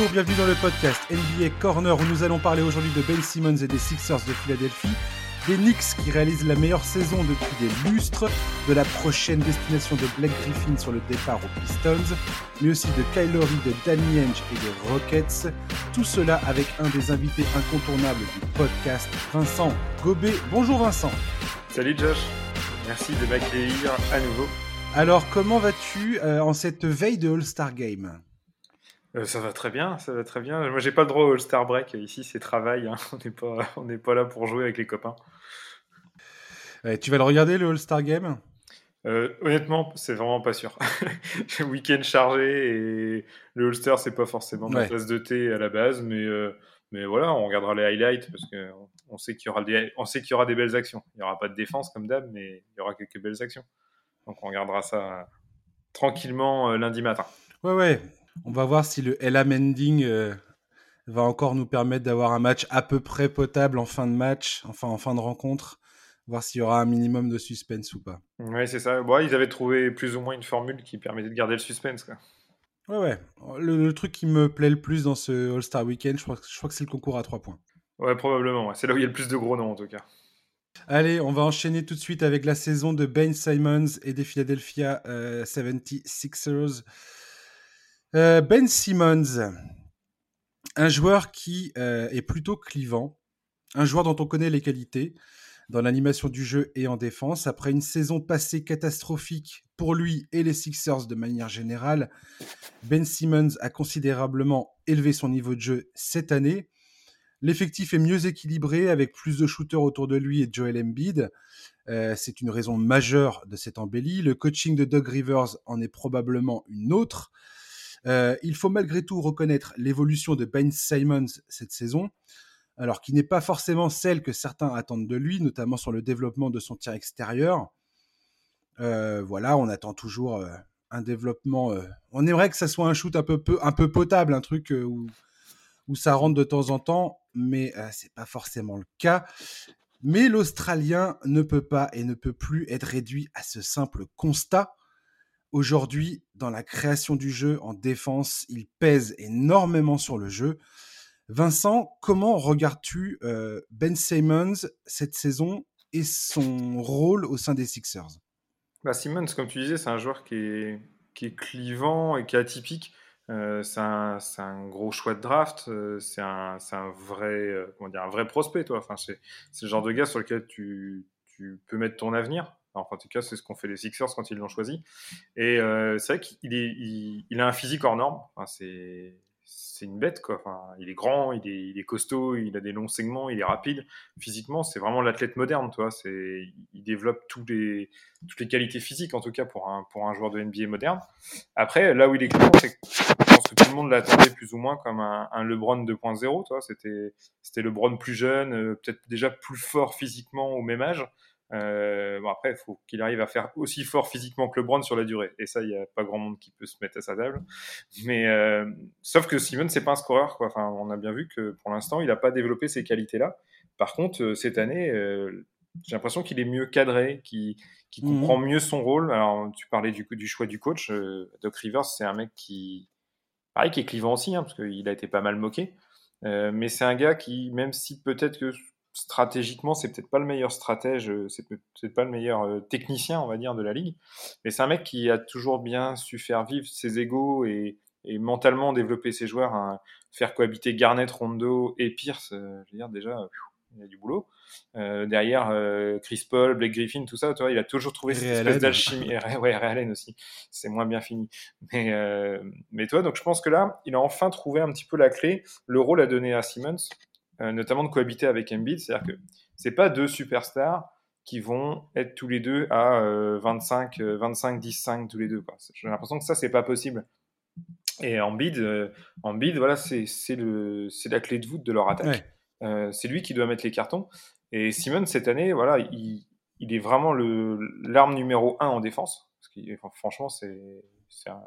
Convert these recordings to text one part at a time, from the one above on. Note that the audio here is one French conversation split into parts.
Bonjour, bienvenue dans le podcast NBA Corner où nous allons parler aujourd'hui de Ben Simmons et des Sixers de Philadelphie, des Knicks qui réalisent la meilleure saison depuis des lustres, de la prochaine destination de Blake Griffin sur le départ aux Pistons, mais aussi de Kyle Lowry, de Danny Ainge et des Rockets. Tout cela avec un des invités incontournables du podcast, Vincent Gobet. Bonjour Vincent. Salut Josh, merci de m'accueillir à nouveau. Alors comment vas-tu euh, en cette veille de All-Star Game? Euh, ça va très bien, ça va très bien. Moi, j'ai pas le droit au All-Star Break. Ici, c'est travail. Hein. On n'est pas, on n'est pas là pour jouer avec les copains. tu vas le regarder le All-Star Game? Euh, Honnêtement, c'est vraiment pas sûr. Week-end chargé et le All-Star, c'est pas forcément ma tasse de thé à la base, mais euh, mais voilà, on regardera les highlights parce que on sait qu'il y aura des, on sait qu'il y aura des belles actions. Il y aura pas de défense comme d'hab, mais il y aura quelques belles actions. Donc on regardera ça tranquillement lundi matin. Ouais, ouais. On va voir si le LA Mending euh, va encore nous permettre d'avoir un match à peu près potable en fin de match, enfin en fin de rencontre. Voir s'il y aura un minimum de suspense ou pas. Oui, c'est ça. Bon, ils avaient trouvé plus ou moins une formule qui permettait de garder le suspense. Quoi. Ouais, ouais. Le, truc qui me plaît le plus dans ce All-Star Weekend, je crois, je crois que c'est le concours à 3 points. Ouais, probablement. C'est là où il y a le plus de gros noms en tout cas. Allez, on va enchaîner tout de suite avec la saison de Ben Simons et des Philadelphia 76ers. Euh, ben Simmons, un joueur qui euh, est plutôt clivant, un joueur dont on connaît les qualités dans l'animation du jeu et en défense. Après une saison passée catastrophique pour lui et les Sixers de manière générale, Ben Simmons a considérablement élevé son niveau de jeu cette année. L'effectif est mieux équilibré avec plus de shooters autour de lui et Joel Embiid. Euh, c'est une raison majeure de cette embellie. Le coaching de Doug Rivers en est probablement une autre. Euh, il faut malgré tout reconnaître l'évolution de Ben Simons cette saison, alors qui n'est pas forcément celle que certains attendent de lui, notamment sur le développement de son tir extérieur. Euh, voilà, on attend toujours euh, un développement. on aimerait que ça soit un shoot un peu, un peu potable, un truc où, où ça rentre de temps en temps, mais c'est pas forcément le cas. Mais l'Australien ne peut pas et ne peut plus être réduit à ce simple constat. Aujourd'hui, dans la création du jeu en défense, il pèse énormément sur le jeu. Vincent, comment regardes-tu euh, Ben Simmons cette saison et son rôle au sein des Sixers? Bah Simmons, comme tu disais, c'est un joueur qui est, clivant et qui est atypique. Euh, c'est un, gros choix de draft. Euh, c'est un, vrai, comment dire, un vrai prospect, toi. C'est le genre de gars sur lequel tu peux mettre ton avenir en tout cas, c'est ce qu'ont fait les Sixers quand ils l'ont choisi. Et euh, c'est vrai qu'il a un physique hors norme. Enfin, c'est, une bête, quoi. Enfin, il est grand, il est, costaud, il a des longs segments, il est rapide. Physiquement, c'est vraiment l'athlète moderne, toi. Il développe toutes les qualités physiques, en tout cas, pour un, joueur de NBA moderne. Après, là où il est clair, c'est que tout le monde l'attendait plus ou moins comme un, LeBron 2.0, toi. C'était, c'était LeBron plus jeune, euh, peut-être déjà plus fort physiquement au même âge. Euh, bon après, il faut qu'il arrive à faire aussi fort physiquement que LeBron sur la durée. Et ça, il n'y a pas grand monde qui peut se mettre à sa table. Mais euh, sauf que Simon, c'est pas un scoreur. Quoi. Enfin, on a bien vu que pour l'instant, il n'a pas développé ces qualités-là. Par contre, euh, cette année, j'ai l'impression qu'il est mieux cadré, qu'il qu mhm. comprend mieux son rôle. Alors, tu parlais du, du choix du coach. Doc Rivers, c'est un mec qui, pareil, qui est clivant aussi, hein, parce qu'il a été pas mal moqué. Mais c'est un gars qui, même si peut-être que stratégiquement, c'est peut-être pas le meilleur stratège, euh, c'est peut-être pas le meilleur euh, technicien, on va dire, de la ligue. Mais c'est un mec qui a toujours bien su faire vivre ses égaux et, mentalement développer ses joueurs, hein, faire cohabiter Garnett, Rondo et Pierce. Euh, je veux dire, déjà, il y a du boulot. derrière, Chris Paul, Blake Griffin, tout ça, tu vois, il a toujours trouvé cette espèce d'alchimie. ouais, Ray Allen aussi. C'est moins bien fini. Mais, mais toi, donc je pense que là, il a enfin trouvé un petit peu la clé, le rôle à donner à Simmons notamment de cohabiter avec Embiid. C'est-à-dire que c'est pas deux superstars qui vont être tous les deux à 25, 25, 10, 5 tous les deux. J'ai l'impression que ça, c'est pas possible. Et Embiid, euh, Embiid voilà, c'est la clé de voûte de leur attaque. Euh, c'est lui qui doit mettre les cartons. Et Simon, cette année, voilà, il, il est vraiment l'arme numéro 1 en défense. Parce que, franchement, c'est un,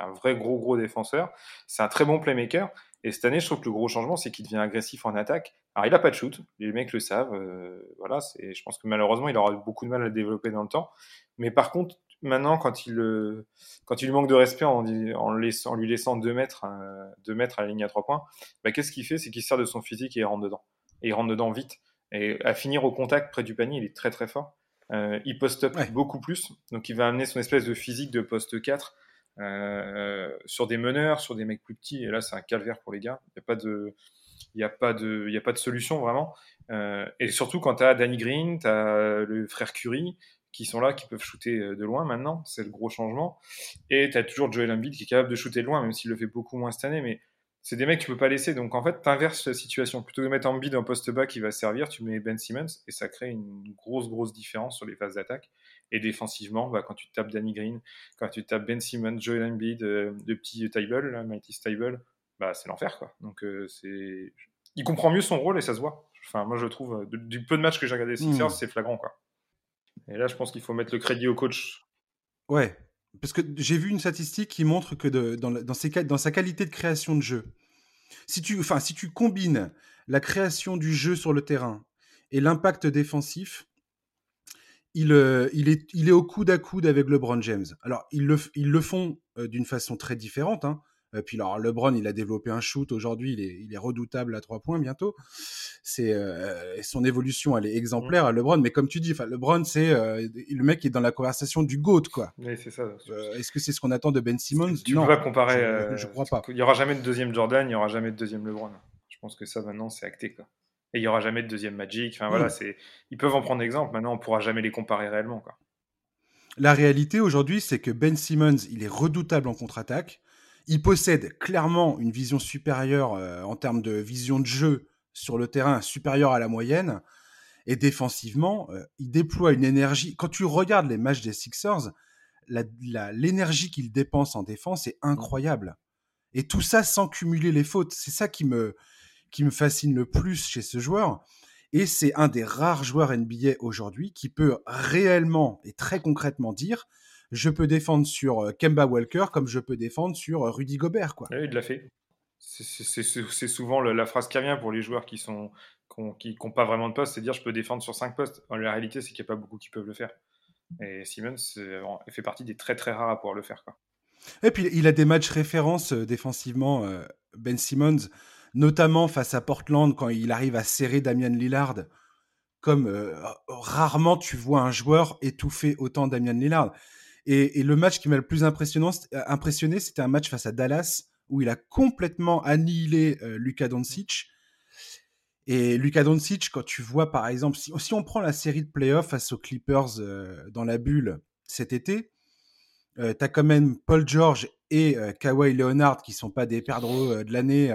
un, vrai gros, gros défenseur. C'est un très bon playmaker. Et cette année, je trouve que le gros changement, c'est qu'il devient agressif en attaque. Alors, il n'a pas de shoot, les mecs le savent. Euh, voilà, c'est, je pense que malheureusement, il aura beaucoup de mal à le développer dans le temps. Mais par contre, maintenant, quand il, euh, quand il manque de respect en, en, laissant, lui laissant 2 mètres, euh, mètres à la ligne à 3 points, bah, qu'est-ce qu'il fait? C'est qu'il sert de son physique et il rentre dedans. Et il rentre dedans vite. Et à finir au contact près du panier, il est très très fort. Euh, il post-up beaucoup plus. Donc il va amener son espèce de physique de poste 4 sur des meneurs, sur des mecs plus petits. Et là, c'est un calvaire pour les gars. Il n'y a pas de. Il n'y a, pas de, il a pas de solution vraiment. et surtout quand tu as Danny Green, tu as le frère Curry, qui sont là, qui peuvent shooter euh, de loin maintenant. C'est le gros changement. Et tu as toujours Joel Embiid qui est capable de shooter de loin, même s'il le fait beaucoup moins cette année. Mais c'est des mecs que tu peux pas laisser. Donc en fait, tu inverses la situation. Plutôt que de mettre Embiid en poste bas qui va servir, tu mets Ben Simmons et ça crée une grosse, grosse différence sur les phases d'attaque. Et défensivement, bah, quand tu tapes Danny Green, quand tu tapes Ben Simmons, Joel Embiid, euh, de petits Table, là, Mighty Stable, bah, c'est l'enfer. quoi. Donc euh, c'est. Il comprend mieux son rôle et ça se voit. Enfin, moi je trouve, du peu de matchs que j'ai regardé Sixers, mmh. c'est flagrant. quoi. Et là, je pense qu'il faut mettre le crédit au coach. Ouais, parce que j'ai vu une statistique qui montre que dans, dans, sa qualité de création de jeu, si tu, enfin, si tu combines la création du jeu sur le terrain et l'impact défensif, il, euh, il, est, il est au coude à coude avec LeBron James. Alors, ils le, ils le font euh, d'une façon très différente. Hein. Euh, puis alors LeBron, il a développé un shoot aujourd'hui, il est, il est redoutable à trois points bientôt. C'est euh, son évolution, elle est exemplaire à LeBron. Mais comme tu dis, LeBron, c'est euh, le mec qui est dans la conversation du goat, quoi. Oui, c'est ça. Est-ce que c'est ce qu'on attend de Ben Simmons? Tu ne peux pas comparer. Je, crois pas. Il y aura jamais de deuxième Jordan, il y aura jamais de deuxième LeBron. Je pense que ça maintenant c'est acté, quoi. Et il y aura jamais de deuxième Magic. Enfin voilà, c'est ils peuvent en prendre exemple. Maintenant, on pourra jamais les comparer réellement, quoi. La réalité aujourd'hui, c'est que Ben Simmons, il est redoutable en contre-attaque. Il possède clairement une vision supérieure euh, en termes de vision de jeu sur le terrain, supérieure à la moyenne. Et défensivement, euh, il déploie une énergie. Quand tu regardes les matchs des Sixers, l'énergie qu'il dépense en défense est incroyable. Et tout ça sans cumuler les fautes. C'est ça qui me, qui me fascine le plus chez ce joueur. Et c'est un des rares joueurs NBA aujourd'hui qui peut réellement et très concrètement dire je peux défendre sur euh, Kemba Walker comme je peux défendre sur euh, Rudy Gobert. Quoi. il l'a fait. C'est souvent la phrase qui revient pour les joueurs qui sont qui n'ont pas vraiment de poste, c'est dire je peux défendre sur 5 postes. La réalité, c'est qu'il n'y a pas beaucoup qui peuvent le faire. Et Simmons fait partie des très très rares à pouvoir le faire. Quoi. Et puis il a des matchs références euh, défensivement, Ben Simmons, notamment face à Portland quand il arrive à serrer Damian Lillard. Comme rarement tu vois un joueur étouffer autant Damian Lillard. Et, le match qui m'a le plus euh, impressionné, c'était un match face à Dallas où il a complètement annihilé euh, Doncic. Et Luka Doncic, quand tu vois par exemple, si, on prend la série de playoffs face aux Clippers euh, dans la bulle cet été, tu as quand même Paul George et Kawhi Leonard qui sont pas des perdreaux de l'année.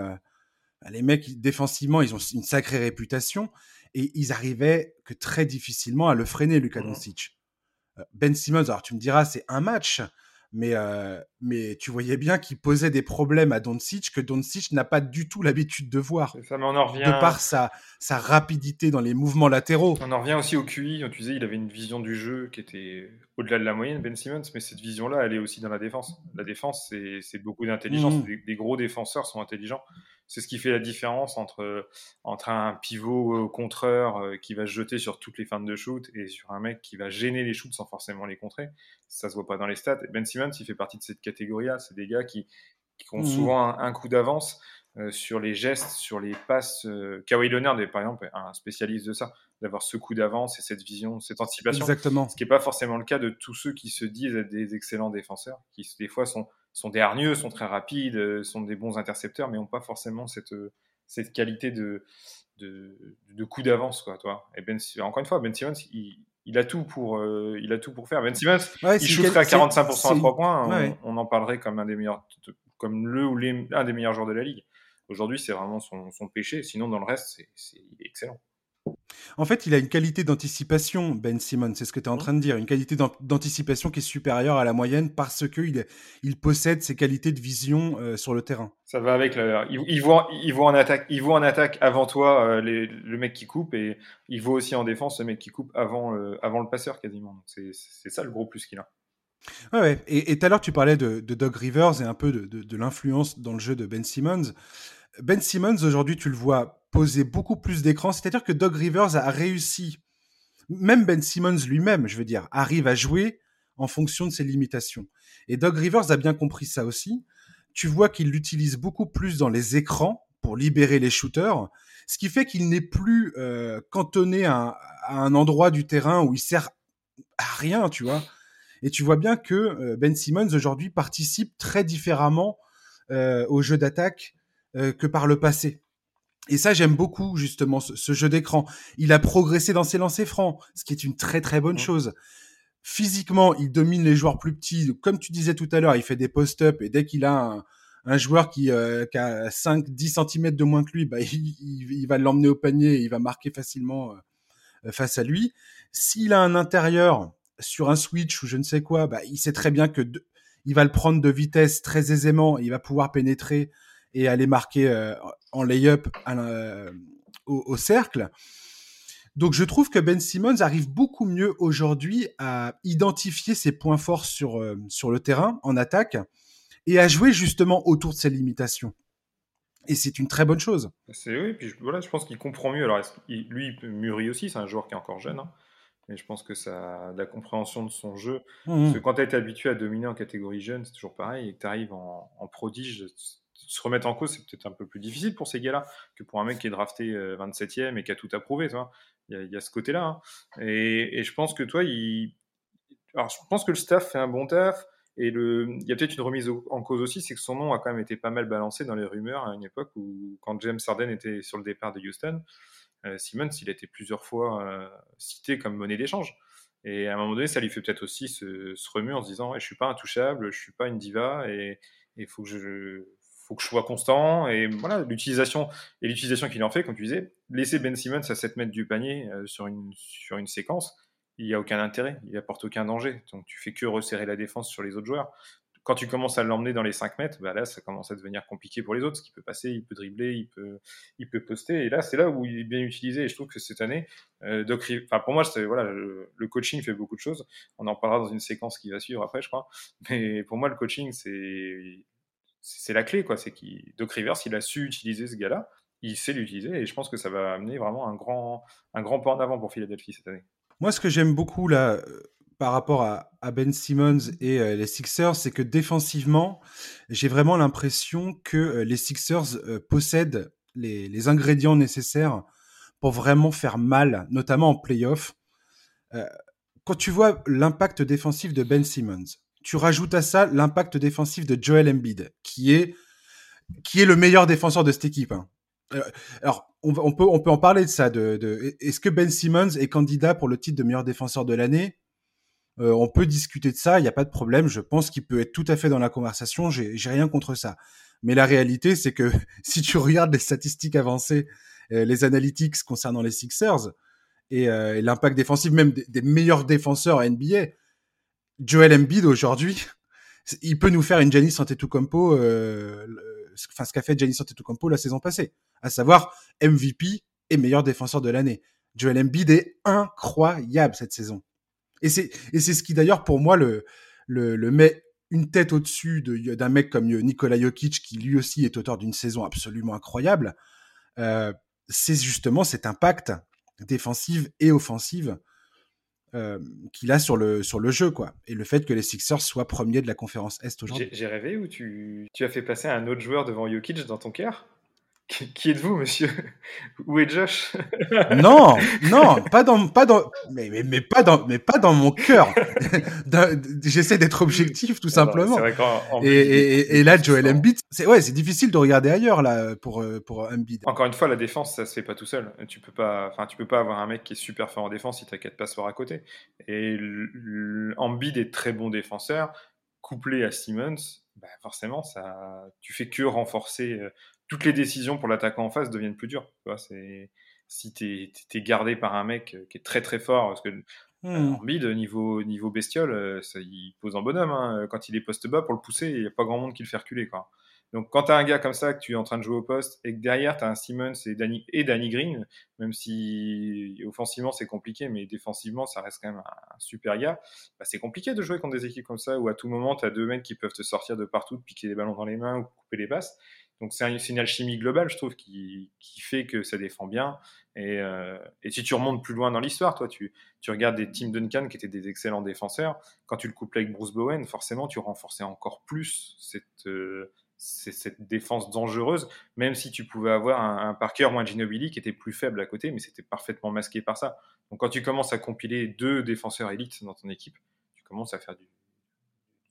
Les mecs, défensivement, ils ont une sacrée réputation et ils arrivaient que très difficilement à le freiner, Luka Doncic. Ben Simmons, alors tu me diras, c'est un match, mais, euh, mais tu voyais bien qu'il posait des problèmes à Doncic que Doncic n'a pas du tout l'habitude de voir. Ça, mais on en revient... De par sa, sa rapidité dans les mouvements latéraux. On en revient aussi au QI. Tu disais, il avait une vision du jeu qui était au-delà de la moyenne, Ben Simmons, mais cette vision-là, elle est aussi dans la défense. La défense, c'est beaucoup d'intelligence. Mmh. des, gros défenseurs sont intelligents c'est ce qui fait la différence entre, entre un pivot euh, contreur euh, qui va se jeter sur toutes les fins de shoot et sur un mec qui va gêner les shoots sans forcément les contrer. Ça se voit pas dans les stats. Ben Simmons, il fait partie de cette catégorie-là. C'est des gars qui, ont mmh. souvent un, coup d'avance euh, sur les gestes, sur les passes. Kawhi Leonard est par exemple un spécialiste de ça, d'avoir ce coup d'avance et cette vision, cette anticipation. Exactement. Ce qui n'est pas forcément le cas de tous ceux qui se disent être des excellents défenseurs, qui des fois sont sont des hargneux, sont très rapides, euh, sont des bons intercepteurs, mais n'ont pas forcément cette, euh, cette qualité de, de, de coup d'avance. Quoi, toi. Et ben, encore une fois, Ben Simmons, il, il a tout pour, euh, il a tout pour faire. Ben Simmons, il shooterait à 45% à 3 points, on, en parlerait comme un des meilleurs, comme le ou les, un des meilleurs joueurs de la ligue. Aujourd'hui, c'est vraiment son, son, péché. Sinon, dans le reste, c'est, il est excellent. En fait, il a une qualité d'anticipation, Ben Simon, c'est ce que tu es en mmh. train de dire, une qualité d'anticipation qui est supérieure à la moyenne parce qu'il il possède ces qualités de vision euh, sur le terrain. Ça va avec, il, voit, il, voit en attaque, il voit en attaque avant toi euh, le mec qui coupe et il voit aussi en défense le mec qui coupe avant, avant le passeur quasiment. C'est ça le gros plus qu'il a. Ouais, Et tout à l'heure, tu parlais de, Doug Rivers et un peu de, de l'influence dans le jeu de Ben Simmons. Ben Simmons, aujourd'hui, tu le vois poser beaucoup plus d'écran. C'est-à-dire que Doug Rivers a réussi, même Ben Simmons lui-même, je veux dire, arrive à jouer en fonction de ses limitations. Et Doug Rivers a bien compris ça aussi. Tu vois qu'il l'utilise beaucoup plus dans les écrans pour libérer les shooters, ce qui fait qu'il n'est plus euh, cantonné à, un endroit du terrain où il sert à rien, tu vois. Et tu vois bien que euh, Ben Simmons aujourd'hui participe très différemment euh, au jeu d'attaque que par le passé. Et ça, j'aime beaucoup justement ce, jeu d'écran. Il a progressé dans ses lancers francs, ce qui est une très très bonne chose. Physiquement, il domine les joueurs plus petits. Comme tu disais tout à l'heure, il fait des post-up et dès qu'il a un, joueur qui, euh, qui a 5-10 cm de moins que lui, bah, il, va l'emmener au panier et il va marquer facilement euh, face à lui. S'il a un intérieur sur un switch ou je ne sais quoi, bah, il sait très bien que il va le prendre de vitesse très aisément. Il va pouvoir pénétrer et aller marquer euh, en lay-up au, au, cercle. Donc je trouve que Ben Simmons arrive beaucoup mieux aujourd'hui à identifier ses points forts sur, euh, sur le terrain en attaque et à jouer justement autour de ses limitations. Et c'est une très bonne chose. C'est oui, puis voilà, je pense qu'il comprend mieux. Alors lui, il mûrit aussi, c'est un joueur qui est encore jeune. Hein. Mais je pense que ça, la compréhension de son jeu. Mmh. Parce que quand tu été habitué à dominer en catégorie jeune, c'est toujours pareil. Et que tu arrives en, en, prodige, se remettre en cause, c'est peut-être un peu plus difficile pour ces gars-là que pour un mec qui est drafté 27e euh, et qui a tout approuvé. Il, y a, ce côté-là. Hein. Et, je pense que toi, il... Alors, je pense que le staff fait un bon taf. Et il y a peut-être une remise en cause aussi, c'est que son nom a quand même été pas mal balancé dans les rumeurs à une époque où, quand James Harden était sur le départ de Houston, euh, Simmons, il a été plusieurs fois euh, cité comme monnaie d'échange. Et à un moment donné, ça lui fait peut-être aussi se, se remuer en se disant Je suis pas intouchable, je suis pas une diva, et il faut que je, faut que je sois constant et voilà l'utilisation et l'utilisation qu'il en fait comme tu disais laisser Ben Simmons à 7 mètres du panier euh, sur une sur une séquence il n'y a aucun intérêt il apporte aucun danger. Donc tu fais que resserrer la défense sur les autres joueurs. Quand tu commences à l'emmener dans les 5 mètres bah là ça commence à devenir compliqué pour les autres. Ce qui peut passer il peut dribbler il peut il peut poster. Et là c'est là où il est bien utilisé. Et je trouve que cette année euh, Doc enfin pour moi voilà le, coaching fait beaucoup de choses. On en parlera dans une séquence qui va suivre après je crois. Mais pour moi le coaching c'est c'est la clé, quoi. C'est qu'il Doc Rivers, il a su utiliser ce gars-là, il sait l'utiliser, et je pense que ça va amener vraiment un grand, un grand pas en avant pour Philadelphie cette année. Moi, ce que j'aime beaucoup là, euh, par rapport à, Ben Simmons et euh, les Sixers, c'est que défensivement, j'ai vraiment l'impression que euh, les Sixers possèdent les, ingrédients nécessaires pour vraiment faire mal, notamment en playoff. quand tu vois l'impact défensif de Ben Simmons, tu rajoutes à ça l'impact défensif de Joel Embiid, qui est, qui est le meilleur défenseur de cette équipe. Hein. Euh, alors, on, peut, on peut en parler de ça. Est-ce que Ben Simmons est candidat pour le titre de meilleur défenseur de l'année? Euh, On peut discuter de ça, il n'y a pas de problème. Je pense qu'il peut être tout à fait dans la conversation. J'ai rien contre ça. Mais la réalité, c'est que si tu regardes les statistiques avancées, euh, les analytics concernant les Sixers et, l'impact défensif même des, des, meilleurs défenseurs à NBA, Joel Embiid aujourd'hui, il peut nous faire une Giannis Antetokounmpo, euh, enfin ce qu'a fait Giannis Antetokounmpo la saison passée, à savoir MVP et meilleur défenseur de l'année. Joel Embiid est incroyable cette saison. Et c'est et c'est ce qui d'ailleurs pour moi le le, le met une tête au-dessus d'un mec comme Nikola Jokic qui lui aussi est auteur d'une saison absolument incroyable. Euh, c'est justement cet impact défensif et offensif euh, qu'il a sur le, sur le jeu, quoi. Et le fait que les Sixers soient premiers de la conférence Est aujourd'hui. J'ai rêvé ou tu, tu as fait passer un autre joueur devant Jokic dans ton cœur? Qui êtes-vous, monsieur? Où est Josh? Non, non, pas dans, pas dans, mais, mais, mais pas dans, mais pas dans mon cœur. J'essaie d'être objectif, tout simplement. Vrai et, et, et, là, Joel Embiid, c'est ouais, c'est difficile de regarder ailleurs là pour euh, pour Embiid. Encore une fois, la défense, ça se fait pas tout seul. Tu peux pas, enfin, tu peux pas avoir un mec qui est super fort en défense si t'as quatre passoires à côté. Et Embiid est très bon défenseur, couplé à Simmons. Bah forcément, ça, tu fais que renforcer euh, toutes les décisions pour l'attaquant en face deviennent plus dures. C'est si tu es, gardé par un mec qui est très très fort, parce que mmh. Niveau, niveau bestiole, euh, ça, il pose en bonhomme. Hein. Quand il est poste bas, pour le pousser, il n'y a pas grand monde qui le fait reculer. Quoi. Donc quand tu as un gars comme ça, que tu es en train de jouer au poste, et que derrière tu as un Simmons et Danny, et Danny Green, même si offensivement c'est compliqué, mais défensivement ça reste quand même un, super gars, bah, c'est compliqué de jouer contre des équipes comme ça, où à tout moment tu as deux mecs qui peuvent te sortir de partout, te piquer les ballons dans les mains ou couper les passes Donc c'est une alchimie globale, je trouve, qui, fait que ça défend bien. Et, euh, et si tu remontes plus loin dans l'histoire, toi, tu, regardes des Tim Duncan qui étaient des excellents défenseurs. Quand tu le couples avec Bruce Bowen, forcément, tu renforçais encore plus cette, euh, cette défense dangereuse, même si tu pouvais avoir un, un Parker un Ginobili qui était plus faible à côté, mais c'était parfaitement masqué par ça. Donc quand tu commences à compiler deux défenseurs élites dans ton équipe, tu commences à faire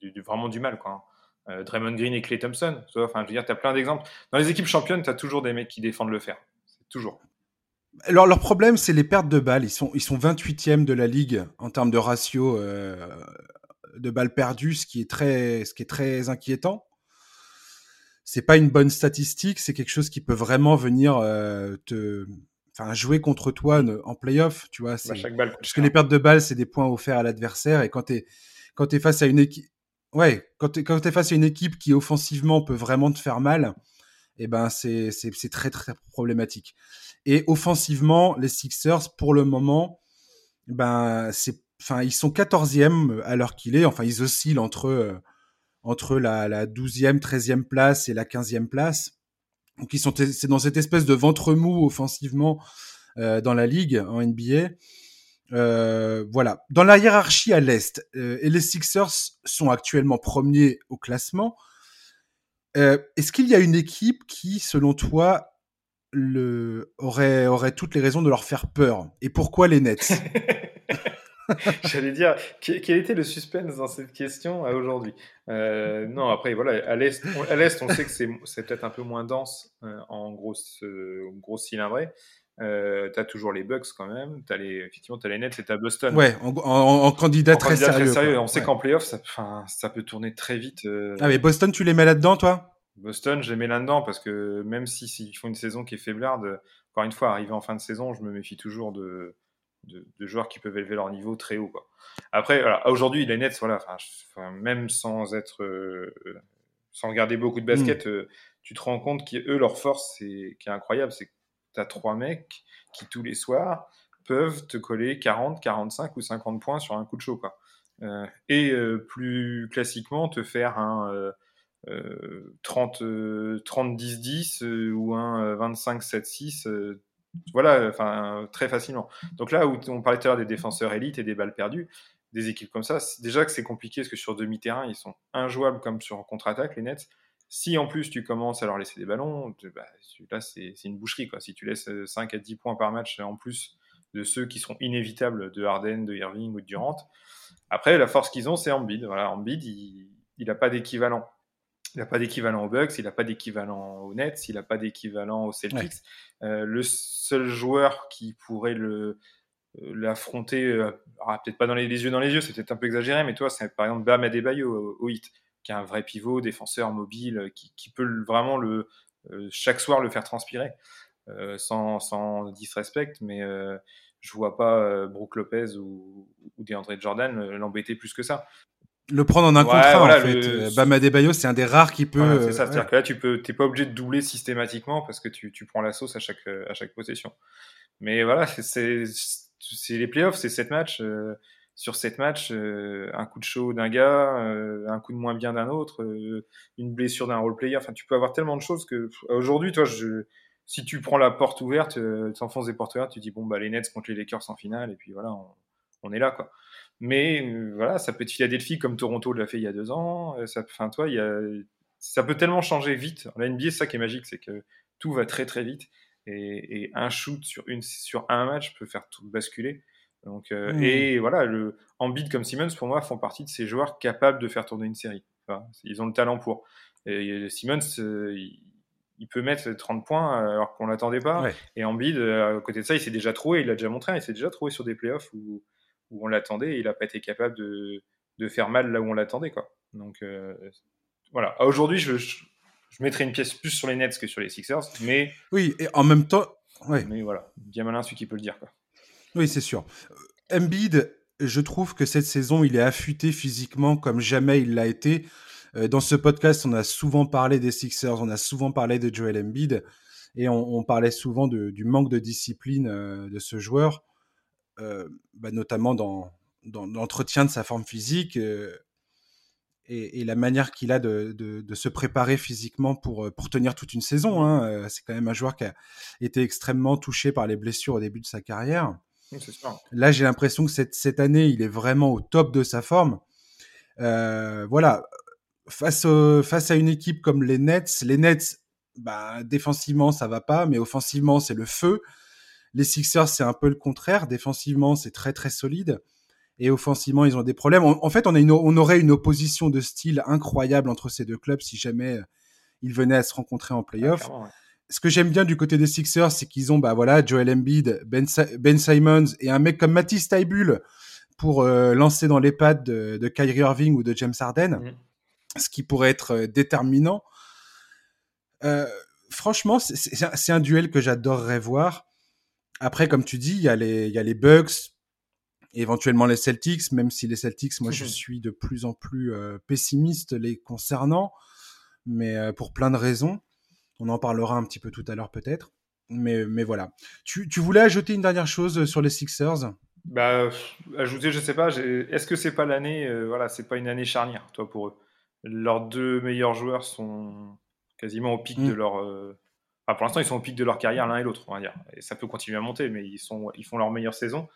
du, vraiment du mal, quoi. Hein. Euh, Draymond Green et Clay Thompson. Enfin, je veux dire, tu as plein d'exemples. Dans les équipes championnes, tu as toujours des mecs qui défendent le fer. Toujours. Alors, leur problème, c'est les pertes de balles. Ils sont, ils sont 28e de la ligue en termes de ratio euh, de balles perdues, ce qui est très, ce qui est très inquiétant. C'est pas une bonne statistique, c'est quelque chose qui peut vraiment venir euh, te, enfin, jouer contre toi en playoff, tu vois. Bah, chaque balle parce que les pertes de balles, c'est des points offerts à l'adversaire, et quand tu es, quand es face à une équipe, ouais, quand tu es, face à une équipe qui offensivement peut vraiment te faire mal, eh ben c'est très très problématique. Et offensivement, les Sixers, pour le moment, ben c'est, enfin ils sont 14e à l'heure qu'il est. Enfin ils oscillent entre euh, entre la, la 12e, 13e place et la 15e place. Donc ils sont c'est dans cette espèce de ventre mou offensivement euh, dans la ligue en NBA. Euh, voilà. Dans la hiérarchie à l'Est, euh, et les Sixers sont actuellement premiers au classement. Euh, est-ce qu'il y a une équipe qui, selon toi, aurait, toutes les raisons de leur faire peur? Et pourquoi les Nets? J'allais dire, quel était le suspense dans cette question à aujourd'hui? Non, après, voilà, à l'Est, on sait que c'est peut-être un peu moins dense en grosse, grosse cylindrée. Euh, tu as toujours les Bucks quand même. As les, effectivement, tu as les Nets et tu as Boston. Ouais, en, candidat, très, sérieux, On sait qu'en playoff, ça, ça peut tourner très vite. Euh. Ah, mais Boston, tu les mets là-dedans, toi? Boston, je les mets là-dedans parce que même s'ils si, font une saison qui est faiblarde, encore une fois, arrivé en fin de saison, je me méfie toujours de, de, joueurs qui peuvent élever leur niveau très haut. Quoi. Après, aujourd'hui, les Nets, voilà, même sans être. Euh, sans regarder beaucoup de basket, hmm. tu te rends compte qu'eux, leur force, c'est, qui est incroyable, c'est tu as trois mecs qui tous les soirs peuvent te coller 40, 45 ou 50 points sur un coup de chaud. Quoi. Euh, et euh, plus classiquement, te faire un 30, 30 10 10 ou un 25 7 6 voilà, enfin très facilement. Donc là où on parlait tout à l'heure des défenseurs élites et des balles perdues, des équipes comme ça, déjà que c'est compliqué parce que sur demi-terrain, ils sont injouables comme sur contre-attaque, les Nets. Si en plus tu commences à leur laisser des ballons, bah, là c'est une boucherie. Quoi. Si tu laisses 5 euh, à 10 points par match en plus de ceux qui seront inévitables de Harden, de Irving ou de Durant. Après, la force qu'ils ont, c'est Embiid. Voilà, Embiid, il n'a pas d'équivalent. Il n'a pas d'équivalent aux Bucks, il n'a pas d'équivalent aux Nets, il n'a pas d'équivalent aux Celtics. Euh, le seul joueur qui pourrait le euh, l'affronter, ah, peut-être pas dans les, yeux dans les yeux, c'est peut-être un peu exagéré, mais toi, c'est par exemple Bam Adebayo au, au Heat qui un vrai pivot, défenseur mobile, euh, qui, peut vraiment le, euh, chaque soir le faire transpirer, euh, sans, sans disrespect, mais je vois pas Brooke Lopez ou, ou DeAndre Jordan l'embêter plus que ça. Le prendre en un contrat, en fait. Bam Adebayo, c'est un des rares qui peut. c'est ça, c'est-à-dire que là, tu peux, t'es pas obligé de doubler systématiquement parce que tu, tu prends la sauce à chaque, à chaque possession. Mais voilà, c'est, c'est les playoffs, c'est sept matchs sur sept matchs, euh, un coup de chaud d'un gars, euh, un coup de moins bien d'un autre, euh, une blessure d'un role player. Enfin, tu peux avoir tellement de choses que aujourd'hui, toi, je, si tu prends la porte ouverte, tu enfonces des portes ouvertes, tu dis bon bah les Nets contre les Lakers en finale et puis voilà, on, est là quoi. Mais voilà, ça peut être Philadelphie comme Toronto l'a fait il y a deux ans. Ça, enfin toi, il y a, ça peut tellement changer vite. La NBA, c'est ça qui est magique, c'est que tout va très très vite et, et, un shoot sur une sur un match peut faire tout basculer. Donc, euh, mmh. Et voilà, le Embiid comme Simmons, pour moi, font partie de ces joueurs capables de faire tourner une série. ils ont le talent pour. Et Simmons, euh, il, peut mettre 30 points alors qu'on l'attendait pas. Et Embiid, euh, à côté de ça, il s'est déjà trouvé, il l'a déjà montré, il s'est déjà trouvé sur des playoffs où, où on l'attendait et il n'a pas été capable de, de, faire mal là où on l'attendait. Quoi. Donc voilà, aujourd'hui, je, je, mettrais une pièce plus sur les Nets que sur les Sixers, mais... Oui, et en même temps... Ouais. Mais voilà, bien malin celui qui peut le dire. Quoi. Oui, c'est sûr. Embiid, je trouve que cette saison, il est affûté physiquement comme jamais il l'a été. Euh, dans ce podcast, on a souvent parlé des Sixers, on a souvent parlé de Joel Embiid, et on, parlait souvent du manque de discipline euh, de ce joueur, euh, bah, notamment dans, l'entretien de sa forme physique. et, la manière qu'il a de, se préparer physiquement pour, pour tenir toute une saison. Hein. C'est quand même un joueur qui a été extrêmement touché par les blessures au début de sa carrière. Là, j'ai l'impression que cette, cette année, il est vraiment au top de sa forme. Euh, voilà, face, face à une équipe comme les Nets, les Nets, bah, défensivement, ça va pas, mais offensivement, c'est le feu. Les Sixers, c'est un peu le contraire. Défensivement, c'est très très solide. Et offensivement, ils ont des problèmes. en fait, on, a une, on aurait une opposition de style incroyable entre ces deux clubs si jamais ils venaient à se rencontrer en playoff ce que j'aime bien du côté des Sixers, c'est qu'ils ont bah voilà Joel Embiid, Ben, ben Simons et un mec comme Matisse Taibul pour euh, lancer dans les pattes de, de, Kyrie Irving ou de James Harden, mm. ce qui pourrait être euh, déterminant. Euh, franchement, c'est un, duel que j'adorerais voir. Après, comme tu dis, il y a les, il y a les Bucks, éventuellement les Celtics, même si les Celtics, moi, je suis de plus en plus pessimiste les concernant, mais pour plein de raisons. On en parlera un petit peu tout à l'heure peut-être. Mais, mais voilà. Tu, tu, voulais ajouter une dernière chose sur les Sixers? Bah, ajouter, je sais pas. Est-ce que c'est pas l'année, euh, voilà, c'est pas une année charnière, toi, pour eux? Leurs deux meilleurs joueurs sont quasiment au pic de mm. leur. Euh, pour l'instant, ils sont au pic de leur carrière l'un et l'autre, on va dire. Et ça peut continuer à monter, mais ils sont, ils font leur meilleure saison.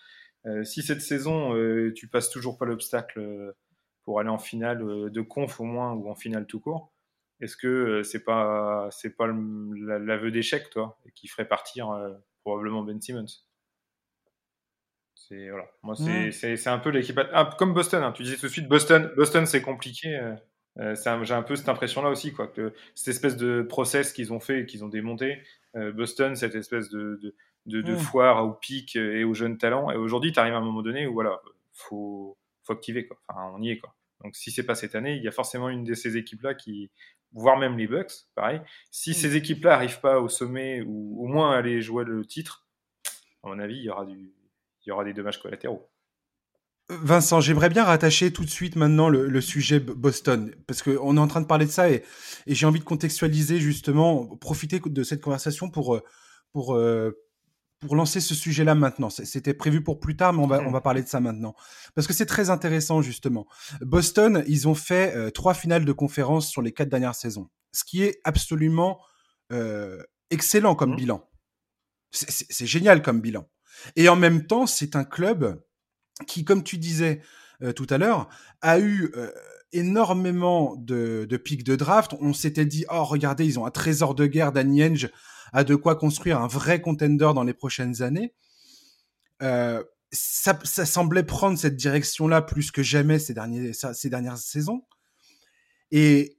Euh, si cette saison, tu passes toujours pas l'obstacle pour aller en finale de conf au moins ou en finale tout court, est-ce que euh, c'est pas c'est pas l'aveu d'échec toi qui ferait partir euh, probablement Ben Simmons? C'est voilà, moi c'est mmh. un peu l'équipe ah, comme Boston. Hein. tu disais tout de suite Boston Boston c'est compliqué. Euh, j'ai un peu cette impression là aussi quoi que cette espèce de process qu'ils ont fait qu'ils ont démonté Boston cette espèce de, de, de, mmh. foire au pic et aux jeunes talents et aujourd'hui tu arrives à un moment donné où voilà faut faut activer quoi enfin on y est quoi donc si c'est pas cette année, il y a forcément une de ces équipes-là qui, voire même les Bucks, pareil. Si mm. ces équipes-là n'arrivent pas au sommet ou au moins à aller jouer le titre, à mon avis, il y aura, du, il y aura des dommages collatéraux. Vincent, j'aimerais bien rattacher tout de suite maintenant le, sujet Boston, parce qu'on est en train de parler de ça et, et j'ai envie de contextualiser justement, profiter de cette conversation pour, pour, euh, pour lancer ce sujet-là maintenant. C'était prévu pour plus tard, mais on va, on va parler de ça maintenant. Parce que c'est très intéressant, justement. Boston, ils ont fait euh, trois finales de conférence sur les quatre dernières saisons. Ce qui est absolument euh, excellent comme mmh. bilan. C'est génial comme bilan. Et en même temps, c'est un club qui, comme tu disais euh, tout à l'heure, a eu énormément de, de pics de draft. On s'était dit, oh, regardez, ils ont un trésor de guerre, Danny Henge a de quoi construire un vrai contender dans les prochaines années. Euh, ça, semblait prendre cette direction-là plus que jamais ces, derniers, ces dernières saisons. Et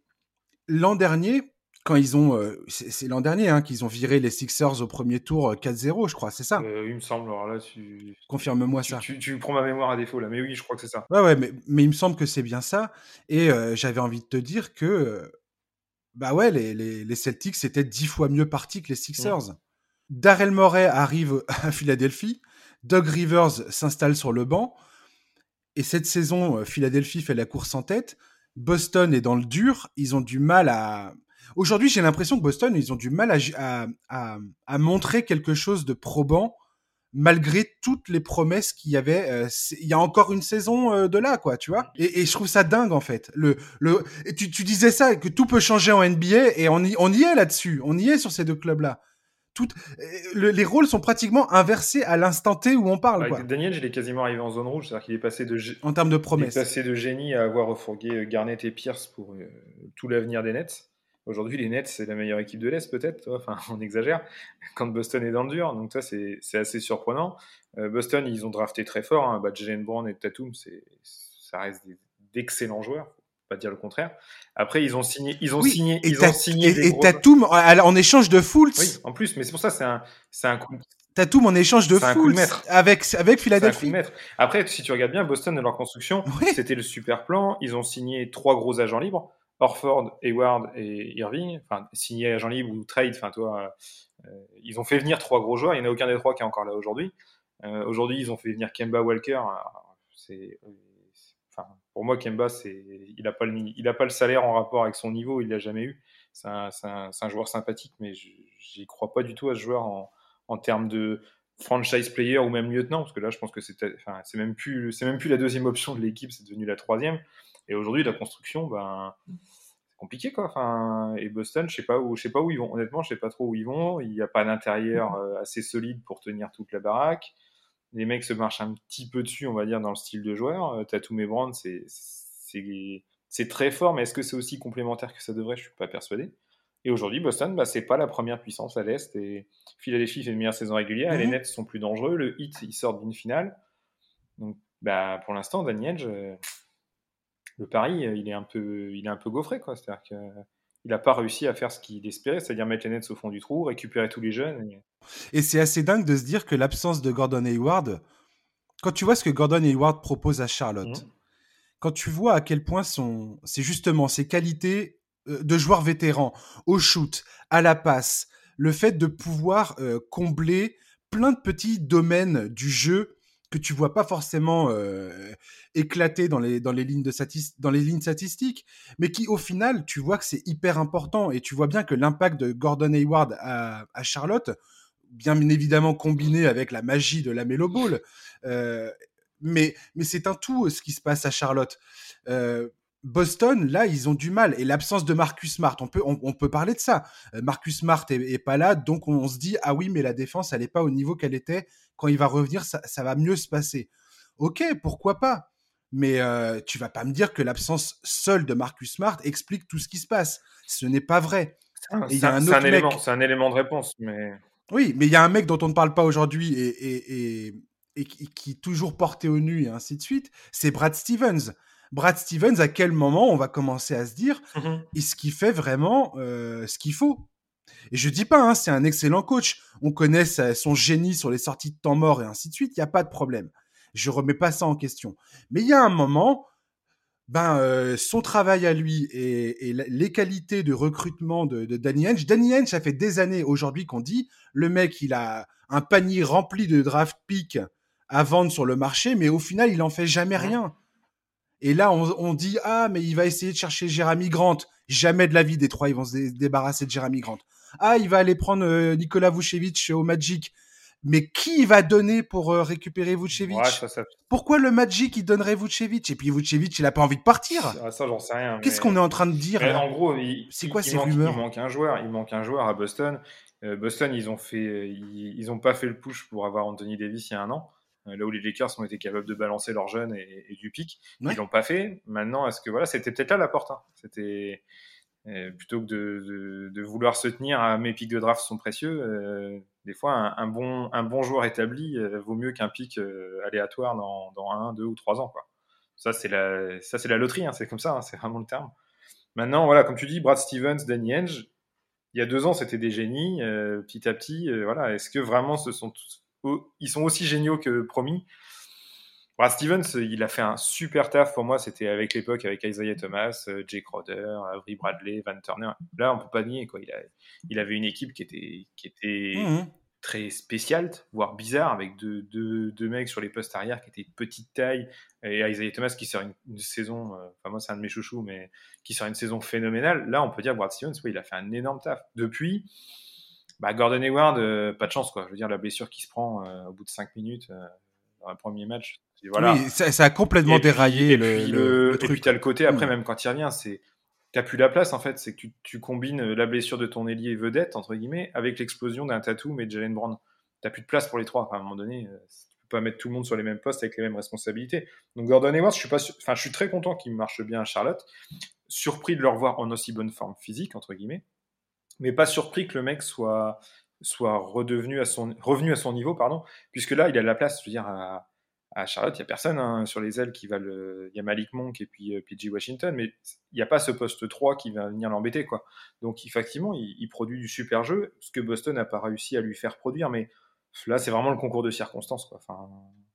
l'an dernier, quand ils ont, euh, c'est l'an dernier hein, qu'ils ont viré les Sixers au premier tour 4-0, euh, je crois, c'est ça? Il me semble. Alors là, confirme-moi ça. Tu, prends ma mémoire à défaut là, mais oui, je crois que c'est ça. Ouais, ouais, mais, mais, il me semble que c'est bien ça. Et j'avais envie de te dire que bah ouais, les, les, les Celtics étaient dix fois mieux partis que les Sixers. Daryl Morey arrive à Philadelphie, Doug Rivers s'installe sur le banc, et cette saison, euh, Philadelphie fait la course en tête. Boston est dans le dur, ils ont du mal à... Aujourd'hui, j'ai l'impression que Boston, ils ont du mal à, à, à montrer quelque chose de probant malgré toutes les promesses qu'il y avait. Euh, il y a encore une saison euh, de là, quoi, tu vois. Et, et, je trouve ça dingue en fait. Le, le, tu, tu, disais ça que tout peut changer en NBA et on y, on y est là-dessus. On y est sur ces deux clubs-là. Tout, euh, les rôles sont pratiquement inversés à l'instant T où on parle. quoi. Daniel, il est quasiment arrivé en zone rouge, c'est-à-dire qu'il est passé de en termes de promesses, il est passé de génie à avoir refourgué Garnett et Pierce pour tout l'avenir des Nets. Aujourd'hui, les Nets, c'est la meilleure équipe de l'Est, peut-être. Enfin, on exagère. Quand Boston est dans le dur. Donc, ça, c'est assez surprenant. Euh, Boston, ils ont drafté très fort. Hein. Bah, Jalen Brown et Tatum, ça reste d'excellents joueurs. Faut pas dire le contraire. Après, ils ont signé. Ils ont signé. Et, ils ont signé et, Tatum, en échange de Fultz. Oui, en plus. Mais c'est pour ça, c'est un, un coup. Tatum en échange de Fultz avec avec Philadelphie. Après, si tu regardes bien Boston et leur construction, c'était le super plan. Ils ont signé trois gros agents libres. Orford, Hayward et Irving, enfin signé agent libre ou trade, enfin toi, euh, ils ont fait venir trois gros joueurs. Il n'y en a aucun des trois qui est encore là aujourd'hui. Euh, aujourd'hui, ils ont fait venir Kemba Walker. C'est, enfin, pour moi, Kemba, c'est, il n'a pas le, il a pas le salaire en rapport avec son niveau. Il l'a jamais eu. C'est un, un, joueur sympathique, mais j'y crois pas du tout à ce joueur en, en termes de franchise player ou même lieutenant, parce que là, je pense que c'est, enfin, c'est même plus, c'est même plus la deuxième option de l'équipe, c'est devenu la troisième. Et aujourd'hui, la construction, ben, c'est compliqué, quoi. Enfin, et Boston, je sais pas où, je sais pas où ils vont. Honnêtement, je sais pas trop où ils vont. Il n'y a pas d'intérieur euh, assez solide pour tenir toute la baraque. Les mecs se marchent un petit peu dessus, on va dire, dans le style de joueur. Euh, Tatum et Brand, c'est, c'est très fort, mais est-ce que c'est aussi complémentaire que ça devrait? Je suis pas persuadé. Et aujourd'hui, Boston, bah, c'est pas la première puissance à l'Est. Et Philadelphie fait une meilleure saison régulière. Les mhm. Nets sont plus dangereux. Le Heat, ils sortent d'une finale. Donc, bah, pour l'instant, Danny Edge, euh, le pari, euh, il est un peu, il est un peu gaufré. C'est-à-dire qu'il n'a pas réussi à faire ce qu'il espérait, c'est-à-dire mettre les Nets au fond du trou, récupérer tous les jeunes. Et, c'est assez dingue de se dire que l'absence de Gordon Hayward, quand tu vois ce que Gordon Hayward propose à Charlotte, mhm. quand tu vois à quel point son, c'est justement ses qualités euh, de joueurs vétérans au shoot, à la passe, le fait de pouvoir euh, combler plein de petits domaines du jeu que tu vois pas forcément éclater dans les, dans, les lignes de dans les lignes statistiques, mais qui au final, tu vois que c'est hyper important et tu vois bien que l'impact de Gordon Hayward à, Charlotte, bien évidemment combiné avec la magie de la Melo Ball, mais, mais c'est un tout ce qui se passe à Charlotte. Boston, là, ils ont du mal. Et l'absence de Marcus Smart, on peut, on, peut parler de ça. Marcus Smart est, pas là, donc on, se dit, ah oui, mais la défense, elle n'est pas au niveau qu'elle était. Quand il va revenir, ça, va mieux se passer. Ok, pourquoi pas Mais euh, tu vas pas me dire que l'absence seule de Marcus Smart explique tout ce qui se passe. Ce n'est pas vrai. C'est un, un, élément, un élément de réponse, mais... Oui, mais il y a un mec dont on ne parle pas aujourd'hui et, et, et, qui est toujours porté au nu et ainsi de suite, c'est Brad Stevens. Brad Stevens, à quel moment on va commencer à se dire mmh est-ce qu'il fait vraiment euh, ce qu'il faut? Et je dis pas, hein, c'est un excellent coach. On connaît son génie sur les sorties de temps mort et ainsi de suite. Il n'y a pas de problème. Je remets pas ça en question. Mais il y a un moment, ben euh, son travail à lui et, les qualités de recrutement de, Danny Henge. Danny Henge, ça fait des années aujourd'hui qu'on dit le mec, il a un panier rempli de draft picks à vendre sur le marché, mais au final, il en fait jamais rien. Et là, on, dit ah mais il va essayer de chercher Jérémy Grant. Jamais de la vie des trois, ils vont se débarrasser de Jérémy Grant. Ah, il va aller prendre euh, Nikola Vucevic au Magic. Mais qui va donner pour euh, récupérer Vucevic? Pourquoi le Magic il donnerait Vucevic? Et puis Vucevic il a pas envie de partir. Ah, ça j'en sais rien. Qu'est-ce qu'on est en train de dire En gros, c'est quoi ces manque, rumeurs? Il manque un joueur. Il manque un joueur à Boston. Euh, Boston ils ont fait, ils, ont pas fait le push pour avoir Anthony Davis il y a un an. Euh, là où les Lakers ont été capables de balancer leurs jeunes et, du pic. Ils l'ont pas fait. Maintenant, est-ce que voilà, c'était peut-être là la porte. Hein. C'était euh, plutôt que de, de, vouloir se tenir à mes pics de draft sont précieux. Euh, des fois, un, bon, un bon joueur établi vaut mieux qu'un pic aléatoire dans, dans, un, deux ou trois ans. Quoi. Ça, c'est la, ça, c'est la loterie. Hein. c'est comme ça. Hein. c'est vraiment le terme. Maintenant, voilà, comme tu dis, Brad Stevens, Danny Henge, il y a deux ans, c'était des génies. petit à petit, voilà, est-ce que vraiment ce sont tous ils sont aussi géniaux que promis. Brad Stevens, il a fait un super taf pour moi. C'était avec l'époque avec Isaiah Thomas, euh, Jake Crowder, Avery Bradley, Van Turner. Là, on peut pas nier quoi. Il, a, il avait une équipe qui était, qui était mmh. très spéciale, voire bizarre, avec deux, deux, deux, mecs sur les postes arrière qui étaient de petite taille et Isaiah Thomas qui sort une, saison. Euh, enfin moi, c'est un de mes chouchous, mais qui sort une saison phénoménale. Là, on peut dire Brad Stevens, il a fait un énorme taf. Depuis, bah, Gordon Hayward, euh, pas de chance, quoi. Je veux dire, la blessure qui se prend euh, au bout de 5 minutes euh, dans le premier match. Voilà. Oui, ça, a complètement déraillé le, le, truc. Et puis, tu as le côté, après, mm. même quand il revient, c'est. T'as plus la place, en fait. C'est que tu, tu, combines la blessure de ton ailier vedette, entre guillemets, avec l'explosion d'un Tatum et de Jalen Brown. T'as plus de place pour les trois. à un moment donné, tu peux pas mettre tout le monde sur les mêmes postes avec les mêmes responsabilités. Donc, Gordon Hayward, je suis, pas enfin, je suis très content qu'il marche bien à Charlotte. Surpris de le revoir en aussi bonne forme physique, entre guillemets mais pas surpris que le mec soit, soit redevenu à son, revenu à son niveau, pardon, puisque là, il a la place, je veux dire, à, à Charlotte, il n'y a personne hein, sur les ailes qui va le. Il y a Malik Monk et puis euh, PG Washington, mais il n'y a pas ce poste 3 qui va venir l'embêter. quoi. Donc, effectivement, il, produit du super jeu, ce que Boston n'a pas réussi à lui faire produire, mais là, c'est vraiment le concours de circonstances. Quoi. Enfin,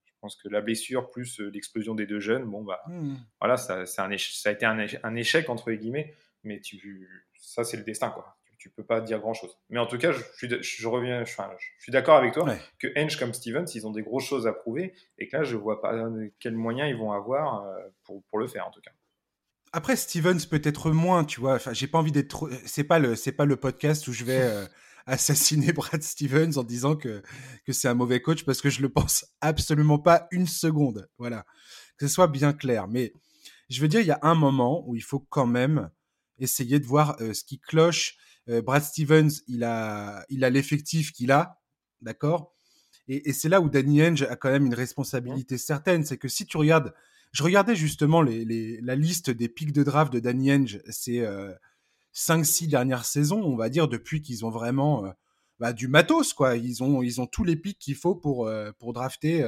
je pense que la blessure plus euh, l'explosion des deux jeunes, bon, bah, mmh. voilà, ça, un ça a été un, un, échec, entre guillemets, mais tu, ça, c'est le destin. quoi tu peux pas dire grand chose. Mais en tout cas, je, suis, je reviens, je, suis d'accord avec toi que Henge comme Stevens, ils ont des grosses choses à prouver et que là, je vois pas quels moyens ils vont avoir euh, pour, pour, le faire en tout cas. Après Stevens peut-être moins, tu vois. Enfin, j'ai pas envie d'être. Trop... C'est pas le, c'est pas le podcast où je vais euh, assassiner Brad Stevens en disant que que c'est un mauvais coach parce que je le pense absolument pas une seconde. Voilà, que ce soit bien clair. Mais je veux dire, il y a un moment où il faut quand même essayer de voir ce qui cloche. Brad Stevens, il a, il a l'effectif qu'il a, d'accord? Et, c'est là où Danny Henge a quand même une responsabilité certaine, c'est que si tu regardes, je regardais justement les, la liste des pics de draft de Danny Henge, c'est 5-6 dernières saisons, on va dire, depuis qu'ils ont vraiment bah, du matos, quoi. Ils ont, ils ont tous les pics qu'il faut pour, pour drafter,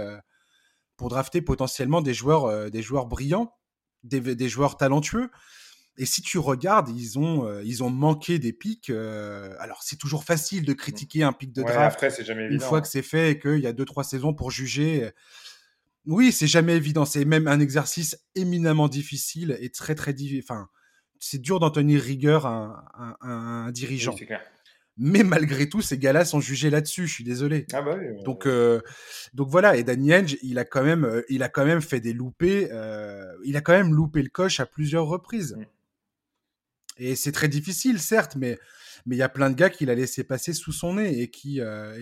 pour drafter potentiellement des joueurs, des joueurs brillants, des, des, joueurs talentueux. Et si tu regardes, ils ont, ils ont manqué des pics. alors, c'est toujours facile de critiquer un pic de draft une fois que c'est fait et qu'il y a 2-3 saisons pour juger. Oui, c'est jamais évident. C'est même un exercice éminemment difficile et très, très difficile. Enfin, c'est dur d'en tenir rigueur à un, dirigeant. Mais malgré tout, ces gars-là sont jugés là-dessus. Je suis désolé. Ah bah donc, euh, donc voilà. Et Danny Henge, il a quand même, euh, il a quand même fait des loupés. Euh, il a quand même loupé le coche à plusieurs reprises. Mm. Et c'est très difficile, certes, mais mais il y a plein de gars qu'il a laissé passer sous son nez et qui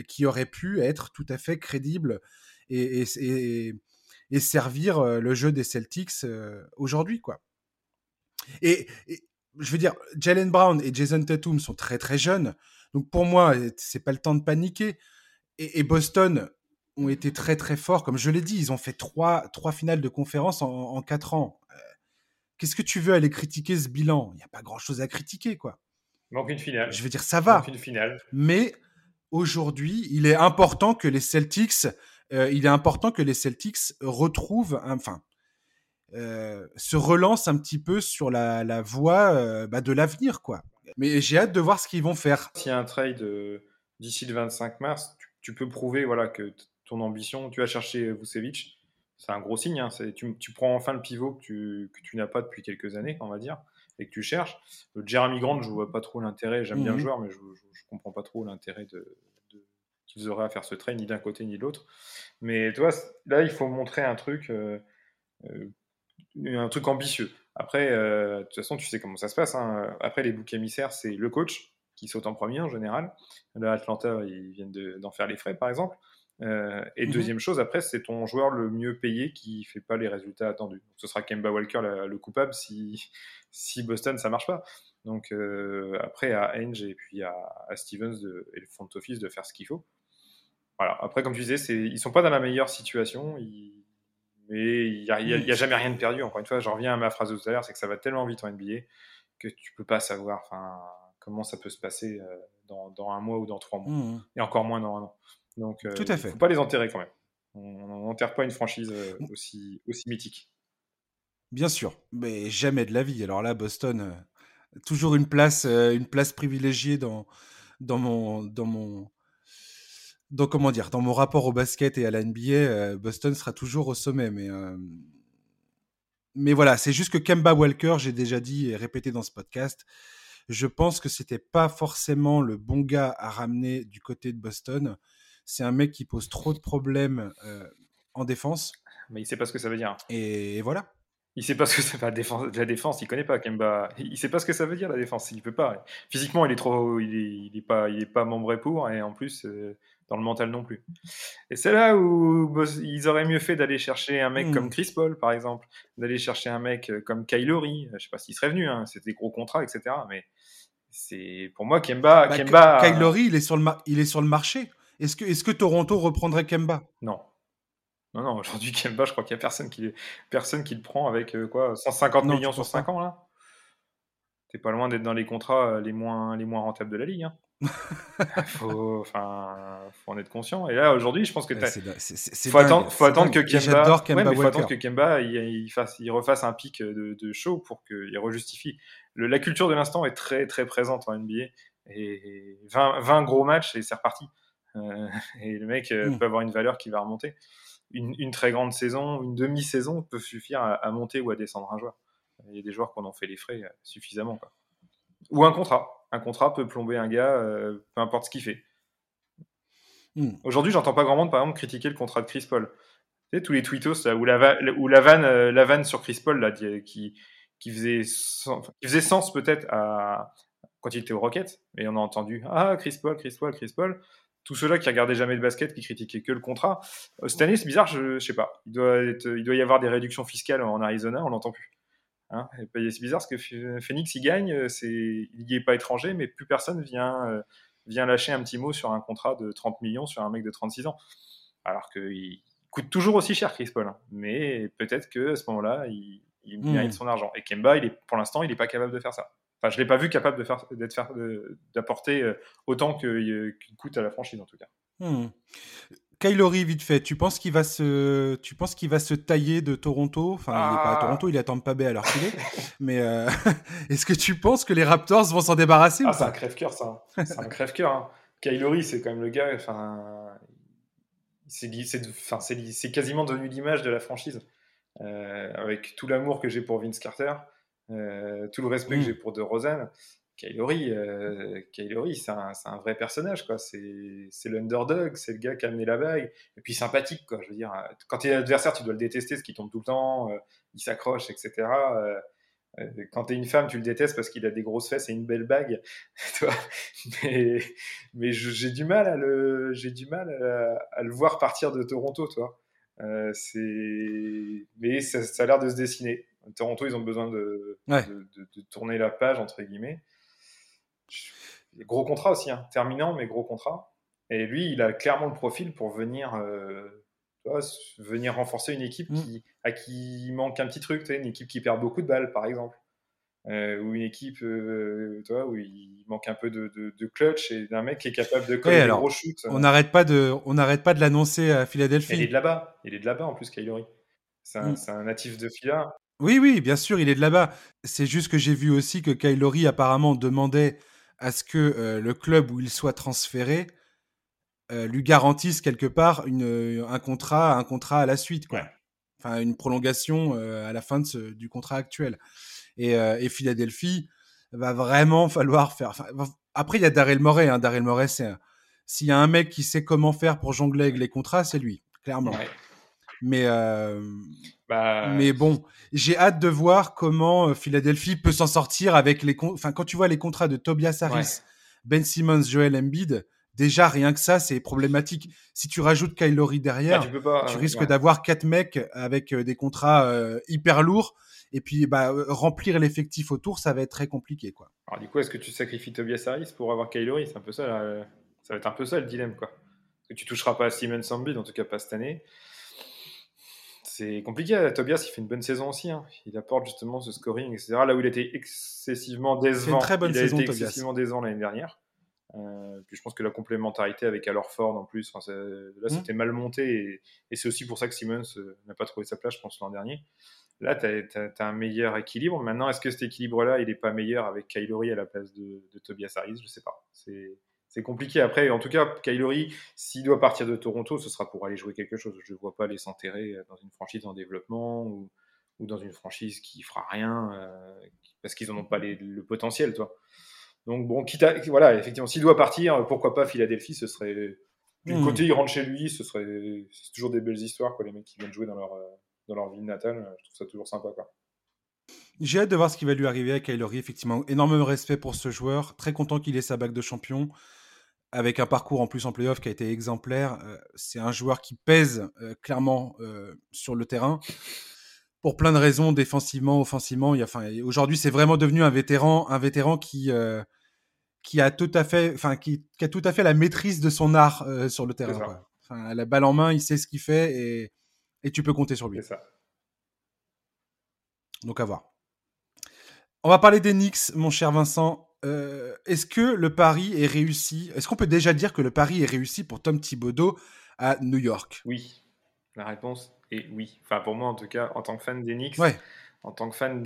qui auraient pu être tout à fait crédibles et, et, servir le jeu des Celtics aujourd'hui, quoi. Et, je veux dire, Jalen Brown et Jason Tatum sont très très jeunes. Donc pour moi, c'est pas le temps de paniquer. Et, Boston ont été très très forts, comme je l'ai dit, ils ont fait trois, trois finales de conférence en, quatre ans. Euh, qu'est-ce que tu veux aller critiquer ce bilan? Il n'y a pas grand chose à critiquer, quoi. Manque une finale. Je veux dire, ça va. une finale. Mais aujourd'hui, il est important que les Celtics, euh, il est important que les Celtics retrouvent, enfin, euh, se relancent un petit peu sur la, la voie bah, de l'avenir, quoi. Mais j'ai hâte de voir ce qu'ils vont faire. S'il y a un trade euh, d'ici le 25 mars, tu, peux prouver voilà, que ton ambition, tu vas chercher Vucevic. C'est un gros signe. Hein. Tu, tu, prends enfin le pivot que tu, que tu n'as pas depuis quelques années, on va dire, et que tu cherches. Le Jeremy Grant, je vois pas trop l'intérêt. J'aime bien le mhm. joueur, mais je, je, comprends pas trop l'intérêt de, qu'ils auraient à faire ce trade, ni d'un côté ni de l'autre. Mais tu vois, là, il faut montrer un truc, euh, euh, un truc ambitieux. Après, euh, de toute façon, tu sais comment ça se passe. Hein. Après, les boucs émissaires, c'est le coach qui saute en premier en général. Là, Atlanta, ils viennent d'en faire les frais, par exemple. Euh, et mhm. deuxième chose, après, c'est ton joueur le mieux payé qui fait pas les résultats attendus. ce sera Kemba Walker le coupable si, si Boston ça marche pas. Donc euh, après à Henge et puis à, Stevens et le front office de faire ce qu'il faut. Voilà. Après, comme tu disais, ils sont pas dans la meilleure situation. Ils, mais il n'y a, a, jamais rien de perdu. Encore une fois, je reviens à ma phrase de tout à l'heure, c'est que ça va tellement vite en NBA que tu peux pas savoir comment ça peut se passer euh, dans, dans, un mois ou dans trois mois. Mmh. Et encore moins dans un an. Donc, euh, il ne faut pas les enterrer quand même. On n'enterre pas une franchise euh, aussi, aussi mythique. Bien sûr, mais jamais de la vie. Alors là, Boston, toujours une place, une place privilégiée dans, dans, mon, dans, mon, donc comment dire, dans mon rapport au basket et à la NBA, euh, Boston sera toujours au sommet. Mais, euh, mais voilà, c'est juste que Kemba Walker, j'ai déjà dit et répété dans ce podcast, je pense que c'était pas forcément le bon gars à ramener du côté de Boston. C'est un mec qui pose trop de problèmes euh, en défense. Mais il sait pas ce que ça veut dire. Et, voilà. Il sait pas ce que c'est la défense, la défense. Il connaît pas Kemba. Il sait pas ce que ça veut dire la défense. Il peut pas. Physiquement, il est trop, il est, il est pas, il est pas membré pour. Et en plus, dans le mental non plus. Et c'est là où ils auraient mieux fait d'aller chercher un mec comme hmm. Chris Paul, par exemple, d'aller chercher un mec euh, comme Kylori. Je sais pas s'il serait venu, hein, c'était des gros contrats, etc. Mais c'est pour moi Kemba. Bah, Kemba Kylori, il est sur le il est sur le marché. Est-ce que Toronto reprendrait Kemba? Non. Non, non, aujourd'hui, Kemba, je crois qu'il n'y a personne qui, personne qui le prend avec euh, quoi 150 millions sur 5 ans, là? T'es pas loin d'être dans les contrats euh, les moins, les moins rentables de la ligue. Hein. faut, enfin, faut en être conscient. Et là, aujourd'hui, je pense que il faut, attendre, faut attendre que Kemba, Kemba faut attendre que Kemba il, fasse, il refasse un pic de, de show pour qu'il rejustifie. Le, la culture de l'instant est très très présente en NBA et 20, 20 gros matchs et c'est reparti. Euh, et le mec euh, hmm. peut avoir une valeur qui va remonter. Une, une très grande saison, une demi-saison peut suffire à, à, monter ou à descendre un joueur. Il y a des joueurs qu'on en fait les frais euh, suffisamment. Quoi. Ou un contrat un contrat peut plomber un gars, euh, peu importe ce qu'il fait. Hmm. Aujourd'hui, j'entends pas grand monde, par exemple, critiquer le contrat de Chris Paul. Tu sais, tous les tweetos où, la, vanne, euh, la vanne sur Chris Paul, là, qui, qui, faisait, sens, faisait sens peut-être à, quand il était au Rocket, et on a entendu Ah, Chris Paul, Chris Paul, Chris Paul. Tous ceux-là qui regardaient jamais de basket, qui critiquaient que le contrat. Euh, cette année, c'est bizarre, je, je sais pas. Il doit, il doit y avoir des réductions fiscales en Arizona, on l'entend plus. Hein. c'est bizarre parce que Phoenix, il gagne, c'est, il n'est pas étranger, mais plus personne vient, vient lâcher un petit mot sur un contrat de 30 millions sur un mec de 36 ans. Alors qu'il coûte toujours aussi cher, Chris Paul. Hein. Mais peut-être qu'à ce moment-là, il, il hmm. son argent. Et Kemba, il est, pour l'instant, il n'est pas capable de faire ça. Enfin, je l'ai pas vu capable de d'apporter euh, autant qu'il coûte à la franchise en tout cas. Hmm. Kylori, vite fait, tu penses qu'il va se, tu penses qu'il va se tailler de Toronto? Enfin, il n'est pas à ah. Toronto, il est à Tampa Bay alors qu'il est. Mais euh, est-ce que tu penses que les Raptors vont s'en débarrasser ah, c'est un crève-cœur, ça. Hein. c'est un crève-cœur. Hein. Kylori, c'est quand même le gars. Enfin, c'est quasiment devenu l'image de la franchise. Euh, avec tout l'amour que j'ai pour Vince Carter, euh, tout le respect que j'ai pour De Rosen, Kylori, euh, c'est un, un, vrai personnage, quoi. C'est l'underdog, c'est le gars qui a amené la bague, et puis sympathique, quoi. Je veux dire, quand tu es adversaire, tu dois le détester, ce qui tombe tout le temps, euh, il s'accroche, etc. Euh, quand tu es une femme, tu le détestes parce qu'il a des grosses fesses et une belle bague. mais mais j'ai du mal à le, j'ai du mal à, le voir partir de Toronto, toi. Euh, mais ça, ça a l'air de se dessiner. Toronto, ils ont besoin de, de, tourner la page, entre guillemets. Gros contrat aussi, hein. terminant, mais gros contrat. Et lui, il a clairement le profil pour venir, euh, venir renforcer une équipe mm. qui, à qui manque un petit truc, une équipe qui perd beaucoup de balles, par exemple. Euh, ou une équipe euh, toi, où il manque un peu de, de, clutch et d'un mec qui est capable de coller des gros shoots. On n'arrête pas de, on n'arrête pas de l'annoncer à Philadelphie. il est de là-bas. Il est de là-bas en plus, Kylori. C'est un, mm. un, natif de Phila. Oui, oui, bien sûr, il est de là-bas. C'est juste que j'ai vu aussi que Kylori apparemment demandait à ce que euh, le club où il soit transféré lui garantisse quelque part une, un contrat, un contrat à la suite, quoi. Enfin, une prolongation à la fin de du contrat actuel. Euh, et, Philadelphie va vraiment falloir faire. après, il y a Daryl Morey. Hein. Daryl Morey, c'est s'il y a un mec qui sait comment faire pour jongler avec les contrats, c'est lui, clairement. Mais, euh, bah, mais bon, j'ai hâte de voir comment Philadelphie peut s'en sortir avec les. Enfin, quand tu vois les contrats de Tobias Harris, Ben Simmons, Joel Embiid, déjà rien que ça, c'est problématique. Si tu rajoutes Kylori derrière, bah, tu, risques d'avoir quatre mecs avec des contrats hyper lourds et puis, bah, remplir l'effectif autour, ça va être très compliqué. Quoi. Alors, du coup, est-ce que tu sacrifies Tobias Harris pour avoir Kylori C'est un peu ça, ça va être un peu ça le dilemme. Quoi. que tu toucheras pas à Simon Sambid, en tout cas pas cette année. C'est compliqué. Euh, Tobias, il fait une bonne saison aussi. Hein. Il apporte justement ce scoring, etc. Là où il était excessivement décevant. Une très bonne il a été excessivement décevant l'année dernière. Euh, puis je pense que la complémentarité avec Alor Ford en plus, là mmh. c'était mal monté et, et c'est aussi pour ça que Simmons n'a pas trouvé sa place, je pense, l'an dernier. Là, tu as, un meilleur équilibre. Maintenant, est-ce que cet équilibre-là, il n'est pas meilleur avec Kylori à la place de, Tobias Harris? Je ne sais pas. C'est compliqué. Après, en tout cas, Kylori, s'il doit partir de Toronto, ce sera pour aller jouer quelque chose. Je ne vois pas les s'enterrer dans une franchise en développement ou, dans une franchise qui fera rien euh, parce qu'ils n'en ont pas le potentiel, toi. Donc, bon, quitte à, voilà, effectivement, s'il doit partir, pourquoi pas Philadelphie Ce serait. Du hmm. côté, il rentre chez lui, ce serait. C'est toujours des belles histoires, quoi, les mecs qui viennent jouer dans leur. Euh, dans leur ville natale. Je trouve ça toujours sympa. Quoi. J'ai hâte de voir ce qui va lui arriver à Kylori. Effectivement, énormément respect pour ce joueur. Très content qu'il ait sa bague de champion. Avec un parcours en plus en playoff qui a été exemplaire. Euh, c'est un joueur qui pèse euh, clairement euh, sur le terrain. Pour plein de raisons, défensivement, offensivement. Enfin, aujourd'hui, c'est vraiment devenu un vétéran, un vétéran qui, qui a tout à fait, enfin, qui, qui, a tout à fait la maîtrise de son art sur le terrain. Enfin, la balle en main, il sait ce qu'il fait et et tu peux compter sur lui. C'est ça. Donc à voir. On va parler des Knicks, mon cher Vincent. Euh, est-ce que le pari est réussi? Est-ce qu'on peut déjà dire que le pari est réussi pour Tom Thibodeau à New York? Oui. La réponse est oui. Enfin, pour moi, en tout cas, en tant que fan des Knicks, en tant que fan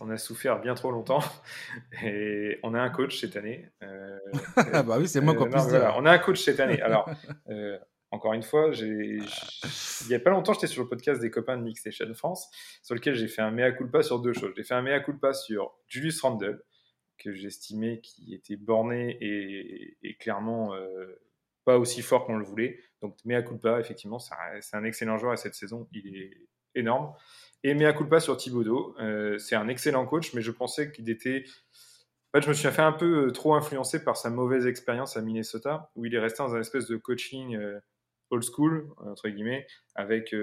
on a souffert bien trop longtemps et on a un coach cette année. Euh, ah bah oui, c'est moi qu'on euh, puisse On a un coach cette année. Alors, encore une fois, il n'y a pas longtemps, j'étais sur le podcast des copains de Mixation France, sur lequel j'ai fait un mea culpa sur deux choses. J'ai fait un mea culpa sur Julius Randle, que j'estimais qui était borné et, clairement euh, pas aussi fort qu'on le voulait. Donc, mea culpa, effectivement, c'est un excellent joueur à cette saison, il est énorme. Et mea culpa sur Thibodeau, euh, c'est un excellent coach, mais je pensais qu'il était. En fait, je me suis fait un peu euh, trop influencé par sa mauvaise expérience à Minnesota, où il est resté dans un espèce de coaching old school, entre guillemets, avec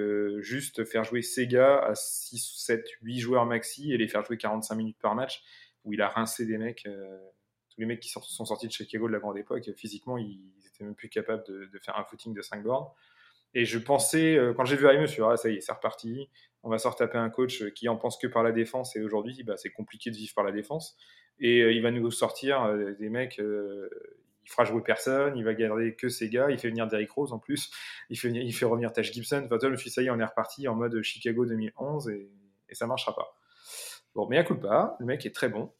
juste faire jouer Sega à 6, 7, 8 joueurs maxi et les faire jouer 45 minutes par match, où il a rincé des mecs tous les mecs qui sont sortis de Chicago de la grande époque, physiquement, ils étaient même plus capables de, faire un footing de 5 bornes. Et je pensais, quand j'ai vu arriver, je me suis dit, ah, ça y est, c'est reparti. On va se taper un coach qui en pense que par la défense. Et aujourd'hui, bah, c'est compliqué de vivre par la défense. Et il va nous sortir des mecs il fera jouer personne, il va garder que ses gars, il fait venir Derrick Rose en plus, il fait, il fait revenir Tash Gibson. Enfin, toi, je me suis dit, ça y est, on est reparti en mode Chicago 2011 et, et ça marchera pas. Bon, mais à coup pas, le mec est très bon,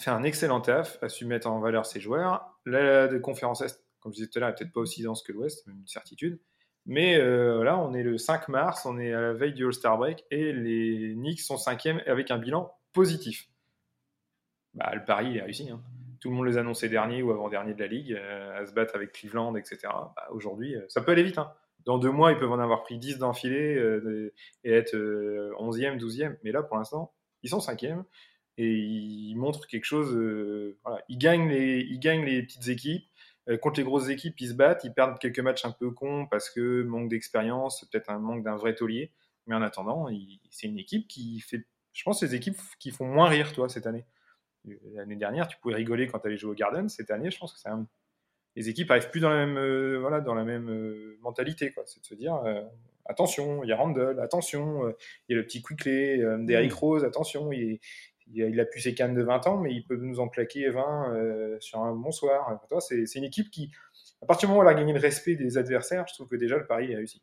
fait un excellent taf, a su mettre en valeur ses joueurs. La, conférence Est, comme je disais tout à l'heure, est peut-être pas aussi dense que l'Ouest, une certitude. Mais euh, là, on est le 5 mars, on est à la veille du All-Star Break et les Knicks sont cinquième avec un bilan positif. Bah, le pari, il est réussi. Hein tout le monde les annonçait derniers ou avant-derniers de la ligue, euh, à se battre avec Cleveland, etc. Bah, aujourd'hui, euh, ça peut aller vite. Hein. Dans deux mois, ils peuvent en avoir pris 10 d'enfilé euh, et être 11e, 12e. Mais là, pour l'instant, ils sont 5e et ils montrent quelque chose. Voilà. Ils, gagnent les, ils gagnent les petites équipes. contre les grosses équipes, ils se battent. Ils perdent quelques matchs un peu cons parce que manque d'expérience, peut-être un manque d'un vrai taulier. Mais en attendant, c'est une équipe qui fait. Je pense les équipes qui font moins rire, toi, cette année. L'année dernière, tu pouvais rigoler quand tu allais jouer au Garden. Cette année, je pense que les équipes n'arrivent plus dans la même, euh, voilà, dans la même euh, mentalité. C'est de se dire euh, attention, il y a Randall, attention, il y a le petit Quickley, Derrick mm. Rose, attention, il, il, a pu ses cannes de 20 ans, mais il peut nous en claquer 20 sur un bon soir. C'est une équipe qui, à partir du moment où elle a gagné le respect des adversaires, je trouve que déjà le pari est réussi.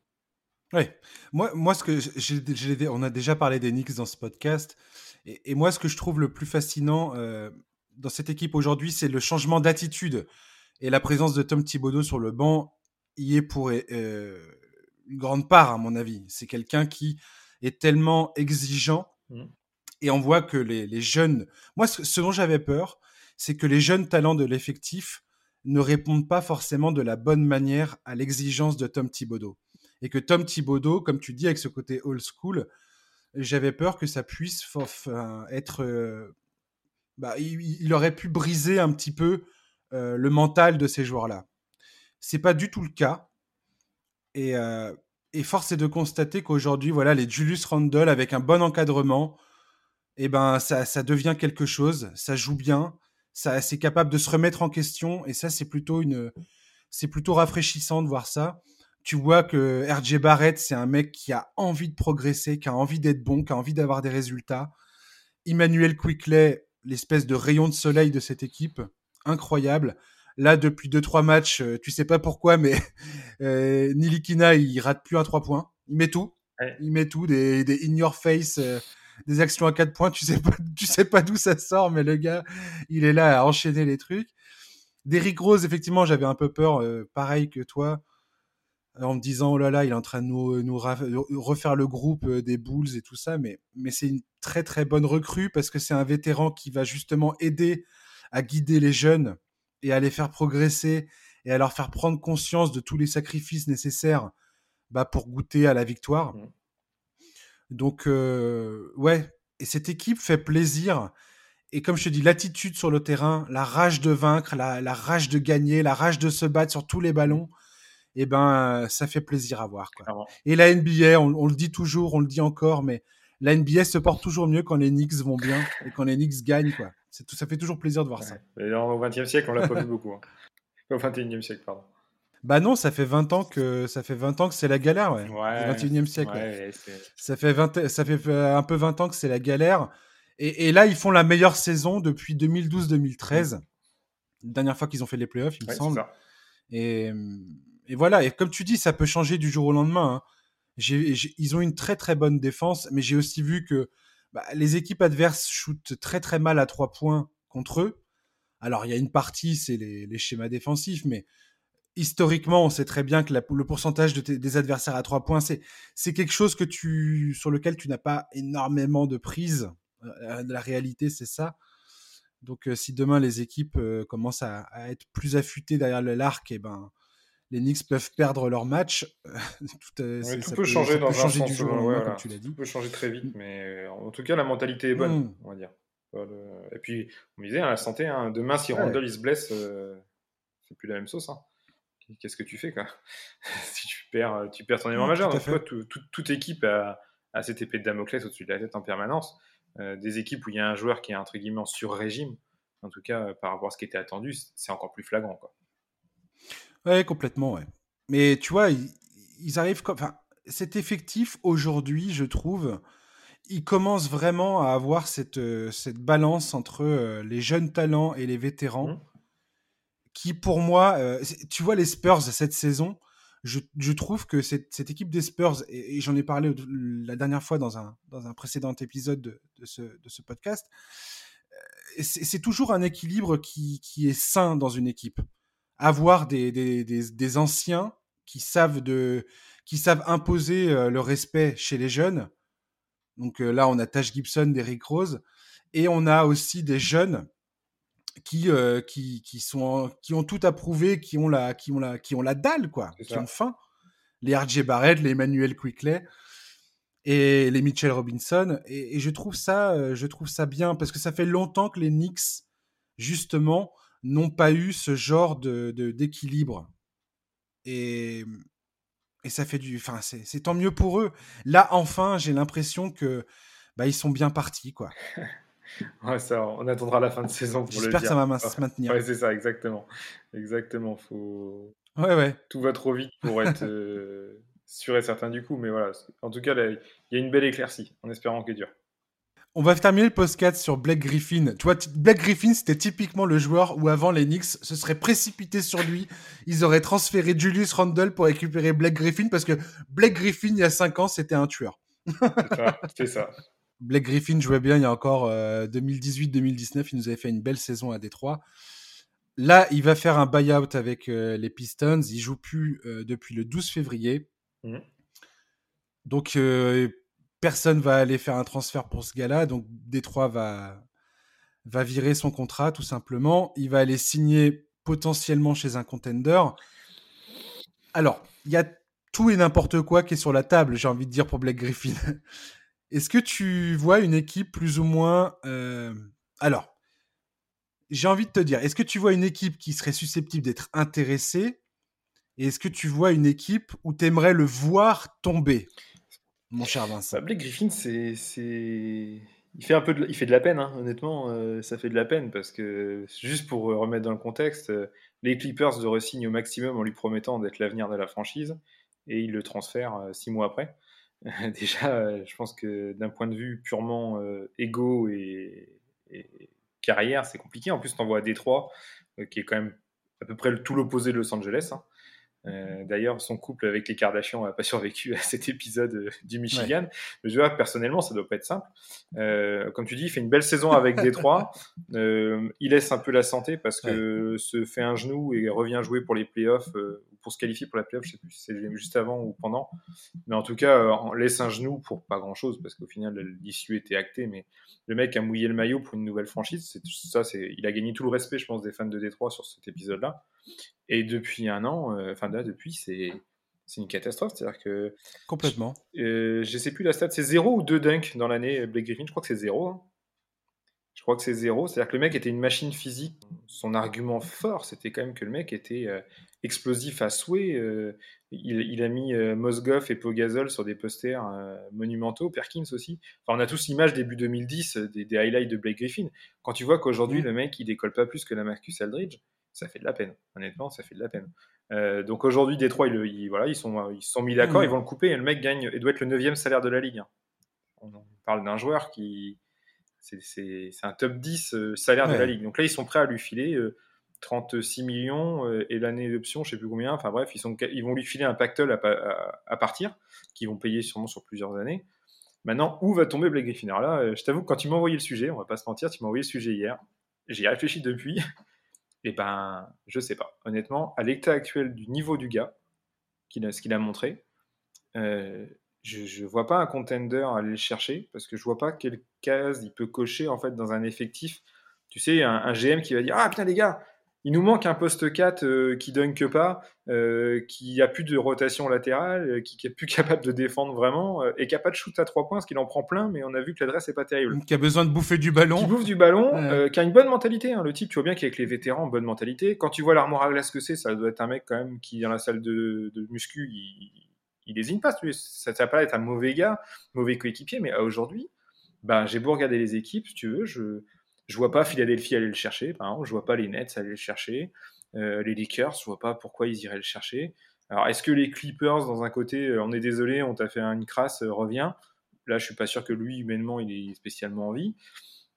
Oui, moi, moi ce que on a déjà parlé des Knicks dans ce podcast. Et, moi, ce que je trouve le plus fascinant euh, dans cette équipe aujourd'hui, c'est le changement d'attitude. Et la présence de Tom Thibodeau sur le banc y est pour euh, une grande part, à mon avis. C'est quelqu'un qui est tellement exigeant. Et on voit que les, jeunes. Moi, ce, dont j'avais peur, c'est que les jeunes talents de l'effectif ne répondent pas forcément de la bonne manière à l'exigence de Tom Thibodeau. Et que Tom Thibodeau, comme tu dis, avec ce côté old school, j'avais peur que ça puisse être. Euh, bah, il, aurait pu briser un petit peu euh, le mental de ces joueurs-là. C'est pas du tout le cas. Et, euh, et force est de constater qu'aujourd'hui, voilà, les Julius Randle avec un bon encadrement, eh ben, ça, ça devient quelque chose. Ça joue bien. Ça, c'est capable de se remettre en question. Et ça, c'est plutôt une, c'est plutôt rafraîchissant de voir ça tu vois que RJ Barrett, c'est un mec qui a envie de progresser, qui a envie d'être bon, qui a envie d'avoir des résultats. Emmanuel Quickley, l'espèce de rayon de soleil de cette équipe, incroyable. Là, depuis 2-3 matchs, euh, tu sais pas pourquoi, mais euh, Nilikina, il rate plus un 3 points. Il met tout. Il met tout, des, in your face, euh, des actions à 4 points. Tu sais pas, tu sais pas d'où ça sort, mais le gars, il est là à enchaîner les trucs. Derrick Rose, effectivement, j'avais un peu peur, pareil que toi en me disant oh là là, il est en train de nous, nous refaire le groupe euh, des Bulls et tout ça, mais, mais c'est une très très bonne recrue parce que c'est un vétéran qui va justement aider à guider les jeunes et à les faire progresser et à leur faire prendre conscience de tous les sacrifices nécessaires bah, pour goûter à la victoire. Mmh. Donc euh, ouais, et cette équipe fait plaisir. Et comme je te dis, l'attitude sur le terrain, la rage de vaincre, la, la rage de gagner, la rage de se battre sur tous les ballons, eh ben, ça fait plaisir à voir. Et la NBA, on, le dit toujours, on le dit encore, mais la NBA se porte toujours mieux quand les Knicks vont bien et quand les Knicks gagnent. Quoi. Tout, ça fait toujours plaisir de voir ça. Et au XXe siècle, on l'a pas vu beaucoup. Hein. Au XXIe siècle, pardon. Bah non, ça fait 20 ans que ça fait 20 ans que c'est la galère, ouais. ouais 21e siècle. ça fait 20, ça fait un peu 20 ans que c'est la galère. Et, là, ils font la meilleure saison depuis 2012-2013. Dernière fois qu'ils ont fait les playoffs, il me semble. Et, et voilà, et comme tu dis, ça peut changer du jour au lendemain. Hein. ils ont une très très bonne défense, mais j'ai aussi vu que bah, les équipes adverses shootent très très mal à trois points contre eux. Alors il y a une partie, c'est les, schémas défensifs, mais historiquement, on sait très bien que le pourcentage des adversaires à trois points, c'est quelque chose que tu, sur lequel tu n'as pas énormément de prise. Euh, la réalité, c'est ça. Donc, euh, si demain les équipes euh, commencent à, à, être plus affûtées derrière l'arc, et eh ben, les Knicks peuvent perdre leur match. tout, peut, changer dans un sens, du jour comme tu l'as dit. Tout peut changer très vite, mais euh, en tout cas, la mentalité est bonne, mmh. on va dire. Et puis, on me disait, hein, la santé, hein, demain, si Randall il se blesse, euh, c'est plus la même sauce. Hein. Qu'est-ce que tu fais quoi? Si tu perds, tu perds ton élément majeur. Donc, toi, toute équipe a, a, cette épée de Damoclès au-dessus de la tête en permanence. des équipes où il y a un joueur qui est entre guillemets sur régime, en tout cas par rapport à ce qui était attendu, c'est encore plus flagrant. Quoi. Ouais, complètement, ouais. Mais tu vois, ils, arrivent comme. Enfin, cet effectif aujourd'hui, je trouve, il commence vraiment à avoir cette, euh, cette balance entre euh, les jeunes talents et les vétérans. Mmh. Qui, pour moi, euh, tu vois, les Spurs cette saison, je, je trouve que cette, cette, équipe des Spurs, et, j'en ai parlé la dernière fois dans un, dans un précédent épisode de, de, ce, de ce, podcast, c'est toujours un équilibre qui, qui, est sain dans une équipe. Avoir des, des, des, des anciens qui savent, de, qui savent imposer le respect chez les jeunes. Donc là, on a Tash Gibson, Derrick Rose, et on a aussi des jeunes qui, qui, qui, sont, qui ont tout approuvé, qui ont la, qui ont la, qui ont la dalle, quoi, qui ont faim. Les RJ Barrett, les Emmanuel Quickley et les Mitchell Robinson. Et, je trouve ça, je trouve ça bien parce que ça fait longtemps que les Knicks, justement, n'ont pas eu ce genre de d'équilibre. Et, et ça fait du. Enfin, c'est tant mieux pour eux. Là, enfin, j'ai l'impression que bah, ils sont bien partis, quoi. ouais, ça, on attendra la fin de saison pour le J'espère que ça va se maintenir. Ouais, c'est ça, exactement. Exactement. Faut... Ouais, ouais. Tout va trop vite pour être euh, sûr et certain du coup. Mais voilà, en tout cas, il y a une belle éclaircie, en espérant qu'elle dure. On va terminer le podcast sur Blake Griffin. Tu vois, Blake Griffin, c'était typiquement le joueur où avant les Knicks se seraient précipités sur lui. Ils auraient transféré Julius Randle pour récupérer Blake Griffin parce que Blake Griffin, il y a 5 ans, c'était un tueur. C'est ça, Blake Griffin jouait bien il y a encore 2018-2019. Euh, il nous avait fait une belle saison à Détroit. Là, il va faire un buyout avec euh, les Pistons. Il joue plus euh, depuis le 12 février. Mmh. Donc, personne va aller faire un transfert pour ce gars-là, donc Détroit va, va virer son contrat tout simplement. Il va aller signer potentiellement chez un contender. Alors, il y a tout et n'importe quoi qui est sur la table, j'ai envie de dire pour Blake Griffin. Est-ce que tu vois une équipe plus ou moins... Euh, alors, j'ai envie de te dire, est-ce que tu vois une équipe qui serait susceptible d'être intéressée Et est-ce que tu vois une équipe où tu aimerais le voir tomber mon cher Vincent? Bah, Blake Griffin, c'est, Il, fait de... la peine, hein, honnêtement. Euh, ça fait de la peine parce que, juste pour remettre dans le contexte, euh, les Clippers le re-signent au maximum en lui promettant d'être l'avenir de la franchise et ils le transfèrent six mois après. Déjà, je pense que d'un point de vue purement égo et, carrière, c'est compliqué. En plus, tu envoies à Détroit, qui est quand même à peu près tout l'opposé de Los Angeles. Hein. Euh, d'ailleurs, son couple avec les Kardashians n'a pas survécu à cet épisode euh, du Michigan. Mais je vois, personnellement, ça doit pas être simple. Euh, comme tu dis, il fait une belle saison avec Détroit. il laisse un peu la santé parce que se fait un genou et revient jouer pour les playoffs, pour se qualifier pour la playoff. Je sais plus si c'est juste avant ou pendant. Mais en tout cas, on laisse un genou pour pas grand chose parce qu'au final, l'issue était actée. Mais le mec a mouillé le maillot pour une nouvelle franchise. Ça, c'est, il a gagné tout le respect, je pense, des fans de Détroit sur cet épisode-là. Et depuis un an, euh, enfin là, depuis, c'est c'est une catastrophe. C'est-à-dire que. Complètement. Euh, je sais plus la stat, c'est 0 ou 2 dunks dans l'année Blake Griffin Je crois que c'est 0. Hein. Je crois que c'est 0. C'est-à-dire que le mec était une machine physique. Son argument fort, c'était quand même que le mec était euh, explosif à souhait. Euh, il, a mis Mosgoff et Pogazol sur des posters monumentaux, Perkins aussi. Enfin, on a tous l'image début 2010 des, highlights de Blake Griffin. Quand tu vois qu'aujourd'hui, mmh. le mec, il décolle pas plus que la Marcus Aldridge ça fait de la peine. Honnêtement, ça fait de la peine. Euh, donc aujourd'hui, Détroit, ils, voilà, ils, sont, ils sont mis d'accord, ils vont le couper et le mec gagne et doit être le neuvième salaire de la ligue. Hein. On, parle d'un joueur qui. C'est un top 10 euh, salaire de la ligue. Donc là, ils sont prêts à lui filer 36 euh, millions et l'année d'option, je sais plus combien. Enfin bref, ils, sont, ils vont lui filer un pactole à, à, partir, qu'ils vont payer sûrement sur plusieurs années. Maintenant, où va tomber Blake Griffin? Alors là, je t'avoue, quand tu m'as envoyé le sujet, on va pas se mentir, tu m'as envoyé le sujet hier. J'y ai réfléchi depuis. Eh ben, je sais pas. Honnêtement, à l'état actuel du niveau du gars, ce qu'il a montré, euh, je ne vois pas un contender aller le chercher parce que je vois pas quelle case il peut cocher en fait dans un effectif. Tu sais, un, GM qui va dire Ah putain, les gars, il nous manque un poste 4 euh, qui que pas, euh, qui a plus de rotation latérale, euh, qui, est plus capable de défendre vraiment, et qui a pas de shoot à 3 points, parce qu'il en prend plein, mais on a vu que l'adresse est pas terrible. Qui a besoin de bouffer du ballon. Qui bouffe du ballon, qui a une bonne mentalité. Hein. Le type, tu vois bien qu'avec les vétérans, bonne mentalité. Quand tu vois l'armoire à glace que c'est, ça doit être un mec quand même qui, dans la salle de, de muscu, il, il désigne pas. Ça ne va pas être un mauvais gars, mauvais coéquipier, mais aujourd'hui, ben, j'ai beau regarder les équipes, si tu veux, je je vois pas Philadelphie aller le chercher, par exemple, je vois pas les Nets aller le chercher, euh, les Lakers, je vois pas pourquoi ils iraient le chercher. Alors, est-ce que les Clippers, dans un côté, euh, on est désolé, on t'a fait une crasse, euh, revient? Là, je suis pas sûr que lui, humainement, il est spécialement envie.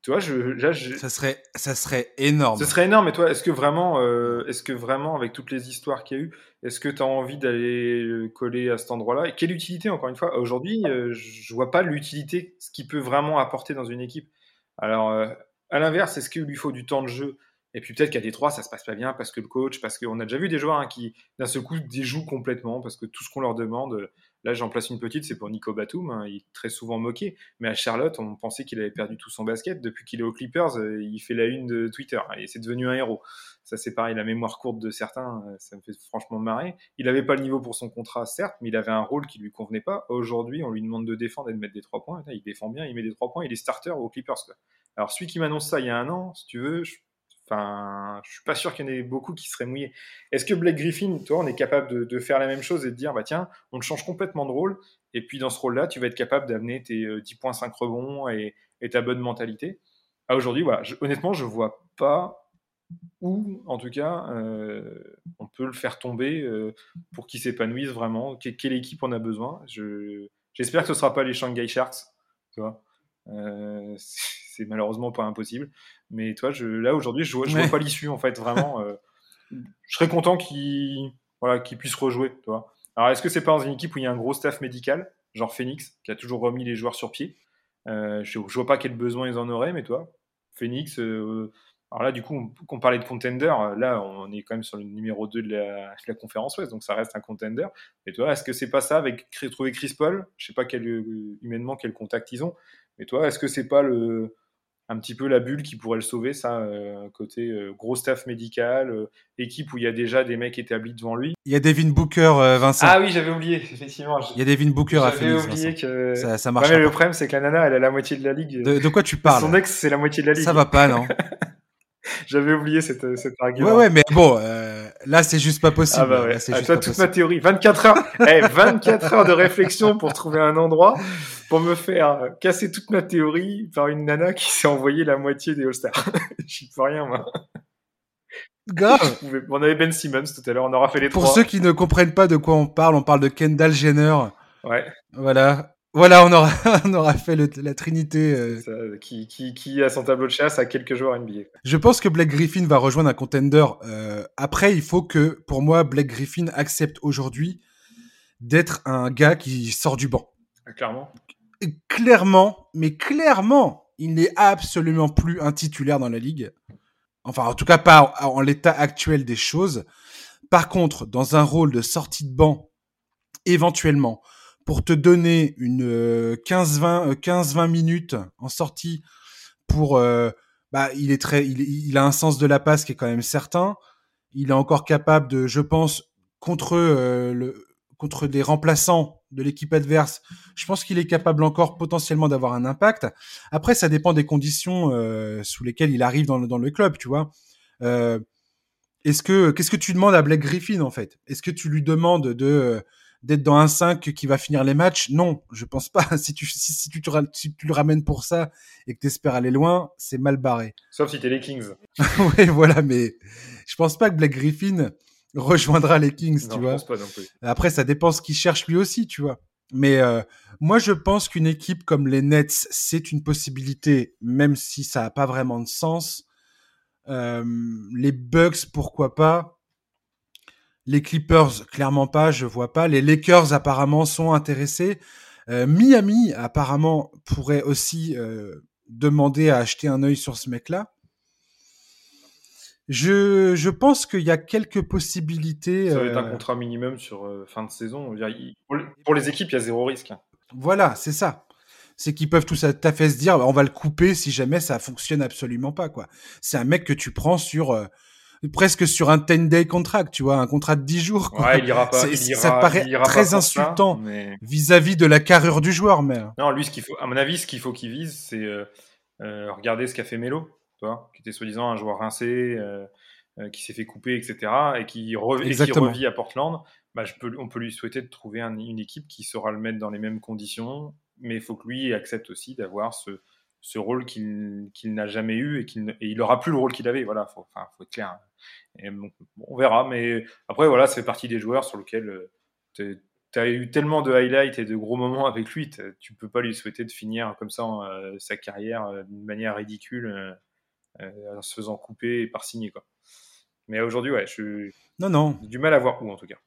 Tu vois, je, là, Ça, serait, ça serait énorme. Ce serait énorme, mais toi, est-ce que vraiment, est-ce que vraiment, avec toutes les histoires qu'il y a eu, est-ce que tu as envie d'aller coller à cet endroit-là? Et quelle utilité, encore une fois? Aujourd'hui, je vois pas l'utilité, ce qu'il peut vraiment apporter dans une équipe. Alors, à l'inverse, est-ce qu'il lui faut du temps de jeu? Et puis peut-être qu'à Détroit, ça se passe pas bien parce que le coach, parce qu'on a déjà vu des joueurs hein, qui, d'un seul coup, déjouent complètement parce que tout ce qu'on leur demande. Là, j'en place une petite, c'est pour Nico Batum. Hein, il est très souvent moqué. Mais à Charlotte, on pensait qu'il avait perdu tout son basket. Depuis qu'il est aux Clippers, euh, il fait la une de Twitter. Et c'est devenu un héros. Ça, c'est pareil, la mémoire courte de certains, euh, ça me fait franchement marrer. Il n'avait pas le niveau pour son contrat, certes, mais il avait un rôle qui lui convenait pas. Aujourd'hui, on lui demande de défendre et de mettre des trois points. il défend bien, il met des trois points. Il est starter aux Clippers. Alors, celui qui m'annonce ça il y a un an, si tu veux, je, enfin, je suis pas sûr qu'il y en ait beaucoup qui seraient mouillés. Est-ce que Blake Griffin, toi, on est capable de, faire la même chose et de dire, bah tiens, on te change complètement de rôle, et puis dans ce rôle-là, tu vas être capable d'amener tes 10.5 euh, rebonds et, ta bonne mentalité? À aujourd'hui, voilà, honnêtement, je vois pas où, en tout cas, euh, on peut le faire tomber euh, pour qu'il s'épanouisse vraiment. quelle équipe on a besoin J'espère que ce sera pas les Shanghai Sharks, tu vois. c'est malheureusement pas impossible. Mais toi, je, là aujourd'hui, je, je vois pas l'issue en fait. Vraiment, euh, je serais content qu'il voilà, qu puisse rejouer. Toi. Alors, est-ce que c'est pas dans une équipe où il y a un gros staff médical, genre Phoenix, qui a toujours remis les joueurs sur pied? Euh, je, je, vois pas quel besoin ils en auraient, mais toi, Phoenix. alors là, du coup, on, parlait de contender. Là, on est quand même sur le numéro 2 de la, de la conférence Ouest, donc ça reste un contender. Et toi, est-ce que c'est pas ça avec trouver Chris Paul? Je sais pas quel, humainement quel contact ils ont, et toi, est-ce que c'est pas le, un petit peu la bulle qui pourrait le sauver, ça, euh, côté euh, gros staff médical, euh, équipe où il y a déjà des mecs établis devant lui Il y a Devin Booker, Vincent. Ah oui, j'avais oublié, effectivement. Il y a Devin Booker à Phoenix. J'avais oublié que. Ça, ça marche. le problème, c'est que la nana, elle a la moitié de la ligue. De, quoi tu parles? Son ex, c'est la moitié de la ligue. Ça va pas, non? J'avais oublié cette, cette argument. Ouais, ouais, mais bon, euh, là, c'est juste pas possible. Ah bah ouais. Ah, toi, toute ma théorie. 24 heures. hey, 24 heures de réflexion pour trouver un endroit pour me faire casser toute ma théorie par une nana qui s'est envoyée la moitié des All-Stars. J'y peux rien, moi. Grave. On avait Ben Simmons tout à l'heure, on aura fait les pour trois. Pour ceux qui ne comprennent pas de quoi on parle, on parle de Kendall Jenner. Ouais. Voilà. Voilà, on aura, on aura fait la trinité. Euh. qui, qui, qui, a son tableau de chasse à quelques joueurs NBA. Je pense que Blake Griffin va rejoindre un contender. Euh, après, il faut que, pour moi, Blake Griffin accepte aujourd'hui d'être un gars qui sort du banc. Ah, clairement. clairement, mais clairement, il n'est absolument plus un titulaire dans la ligue. Enfin, en tout cas, pas en l'état actuel des choses. Par contre, dans un rôle de sortie de banc, éventuellement, pour te donner une 15-20 euh, 15-20 euh, minutes en sortie pour euh, bah, il est très il, a un sens de la passe qui est quand même certain. Il est encore capable de je pense contre le contre des remplaçants de l'équipe adverse je pense qu'il est capable encore potentiellement d'avoir un impact. Après ça dépend des conditions sous lesquelles il arrive dans le, dans le club tu vois. Est-ce que qu'est-ce que tu demandes à Blake Griffin en fait? Est-ce que tu lui demandes de d'être dans un 5 qui va finir les matchs? Non, je pense pas. Si tu, si, tu, tu, tu, le ramènes pour ça et que tu espères aller loin, c'est mal barré. Sauf si t'es les Kings. oui, voilà, mais je pense pas que Black Griffin rejoindra les Kings, tu vois. Pense pas non plus. Après, ça dépend ce qu'il cherche lui aussi, tu vois. Mais euh, moi, je pense qu'une équipe comme les Nets, c'est une possibilité, même si ça n'a pas vraiment de sens. Euh, les Bucks, pourquoi pas? Les Clippers, clairement pas, je vois pas. Les Lakers, apparemment, sont intéressés. Euh, Miami, apparemment, pourrait aussi euh, demander à acheter un œil sur ce mec-là. Je, je pense qu'il y a quelques possibilités. Ça va être un euh, contrat minimum sur fin de saison. Pour les équipes, il y a zéro risque. Voilà, c'est ça. C'est qu'ils peuvent tous à fait se dire, on va le couper si jamais ça fonctionne absolument pas, quoi. C'est un mec que tu prends sur presque sur un 10-day contract, tu vois, un contrat de 10 jours. Quoi. Ouais, il ira pas. Il ira, ça paraît très insultant vis-à-vis de la carrure du joueur, mais. Non, lui, ce qu'il faut, à mon avis, ce qu'il faut qu'il vise, c'est euh, euh, regarder ce qu'a fait Melo, toi, qui était soi-disant un joueur rincé, euh, qui s'est fait couper, etc., et qui, revit à Portland. Bah, je peux, on peut lui souhaiter de trouver une équipe qui saura le mettre dans les mêmes conditions, mais il faut que lui accepte aussi d'avoir ce, ce rôle qu'il n'a jamais eu et qu'il il aura plus le rôle qu'il avait. Voilà, faut, enfin, faut être clair. Et on verra, mais après, voilà, c'est partie des joueurs sur lesquels euh, tu as eu tellement de highlights et de gros moments avec lui, tu peux pas lui souhaiter de finir comme ça euh, sa carrière euh, d'une manière ridicule en se faisant couper par signer. Quoi. Mais aujourd'hui, ouais, je non, non. du mal à voir où en tout cas.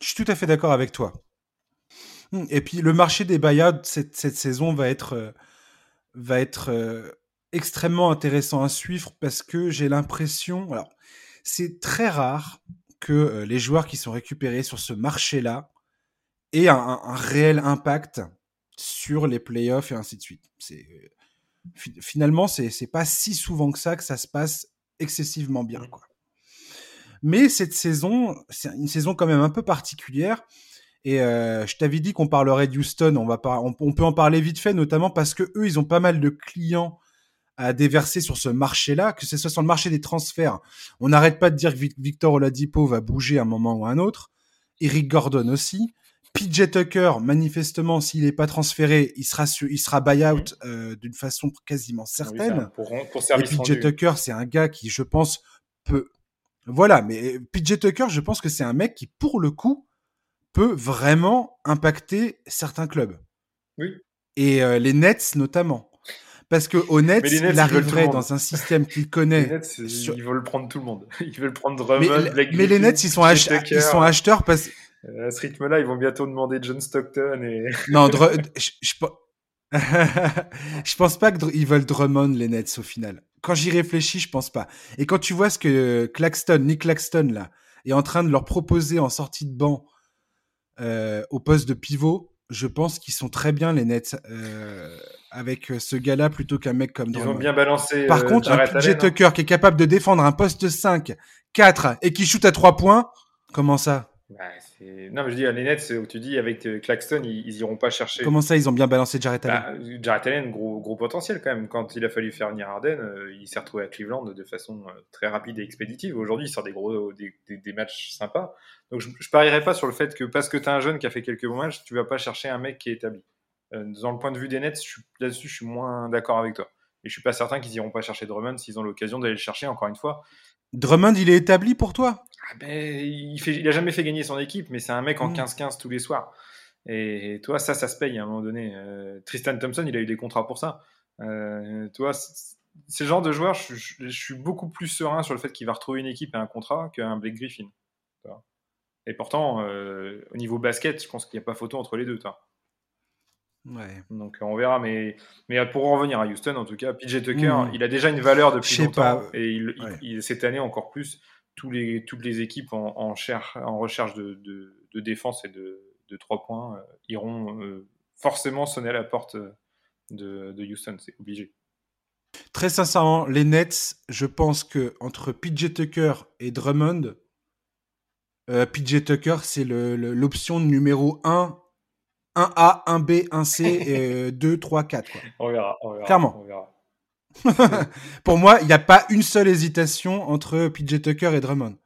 Je suis tout à fait d'accord avec toi. Et puis le marché des buyouts cette, cette saison va être va être euh, extrêmement intéressant à suivre parce que j'ai l'impression, alors c'est très rare que euh, les joueurs qui sont récupérés sur ce marché-là aient un, réel impact sur les playoffs et ainsi de suite. C'est finalement c'est pas si souvent que ça que ça se passe excessivement bien quoi. Mais cette saison, c'est une saison quand même un peu particulière et euh, je t'avais dit qu'on parlerait d'Houston. On va pas, on, peut en parler vite fait, notamment parce que eux, ils ont pas mal de clients à déverser sur ce marché-là, que ce soit sur le marché des transferts. On n'arrête pas de dire que Victor Oladipo va bouger à un moment ou à un autre. Eric Gordon aussi. PJ Tucker, manifestement, s'il n'est pas transféré, il sera, il sera buyout euh, d'une façon quasiment certaine. pour, pour Et PJ Tucker, c'est un gars qui, je pense, peut. Voilà, mais PJ Tucker, je pense que c'est un mec qui, pour le coup, peut vraiment impacter certains clubs. Oui. Et euh, les Nets notamment. Parce que au Nets, il arriverait dans un système qu'il connaît. Les Nets, ils veulent prendre tout le monde. Ils veulent prendre Drummond, mais, mais les Nets, ils sont, ils sont acheteurs parce euh, à ce rythme-là, ils vont bientôt demander John Stockton et. non, je, je, je, pense pas qu'ils veulent Drummond les Nets au final. Quand j'y réfléchis, je pense pas. Et quand tu vois ce que Claxton, Nick Claxton là, est en train de leur proposer en sortie de banc euh, au poste de pivot, je pense qu'ils sont très bien les Nets euh, avec euh, ce gars-là plutôt qu'un mec comme Ils ont bien balancé. Par contre, un PJ Tucker qui est capable de défendre un poste 5, 4 et qui shoot à 3 points, comment ça? Bah, non, mais je dis, les Nets, où tu dis, avec Claxton, ils, ils, iront pas chercher. Comment ça, ils ont bien balancé Jarrett Allen bah, Jarrett Allen, gros, gros potentiel quand même. Quand il a fallu faire venir Harden, il s'est retrouvé à Cleveland de façon très rapide et expéditive. Aujourd'hui, il sort des, gros, des, des matchs sympas. Donc je, je parierais pas sur le fait que parce que tu as un jeune qui a fait quelques bons matchs, tu vas pas chercher un mec qui est établi. Euh, dans le point de vue des Nets, là-dessus, je suis moins d'accord avec toi. Et je suis pas certain qu'ils iront pas chercher Drummond s'ils ont l'occasion d'aller le chercher encore une fois. Drummond, il est établi pour toi? Ah ben, il, fait, il a jamais fait gagner son équipe, mais c'est un mec en 15-15 hmm. tous les soirs. Et, toi, ça, ça se paye à un moment donné. Euh, Tristan Thompson, il a eu des contrats pour ça. Euh, toi, ces genres de joueurs, je, je, suis beaucoup plus serein sur le fait qu'il va retrouver une équipe et un contrat qu'un Blake Griffin. Et pourtant, euh, au niveau basket, je pense qu'il n'y a pas photo entre les deux. Toi. Ouais. Donc on verra, mais, mais pour en revenir à Houston, en tout cas, PJ Tucker, mmh. il a déjà une valeur depuis longtemps. Et il, cette année encore plus, tous les, toutes les équipes en, en, en recherche de, de, défense et de, de trois points euh, iront euh, forcément sonner à la porte de, de Houston, c'est obligé. Très sincèrement, les Nets, je pense que entre PJ Tucker et Drummond, euh, PJ Tucker, c'est l'option numéro 1, 1A, 1B, 1C, et 2, 3, 4. On verra, on verra. Clairement. On verra. Pour moi, il n'y a pas une seule hésitation entre PJ Tucker et Drummond.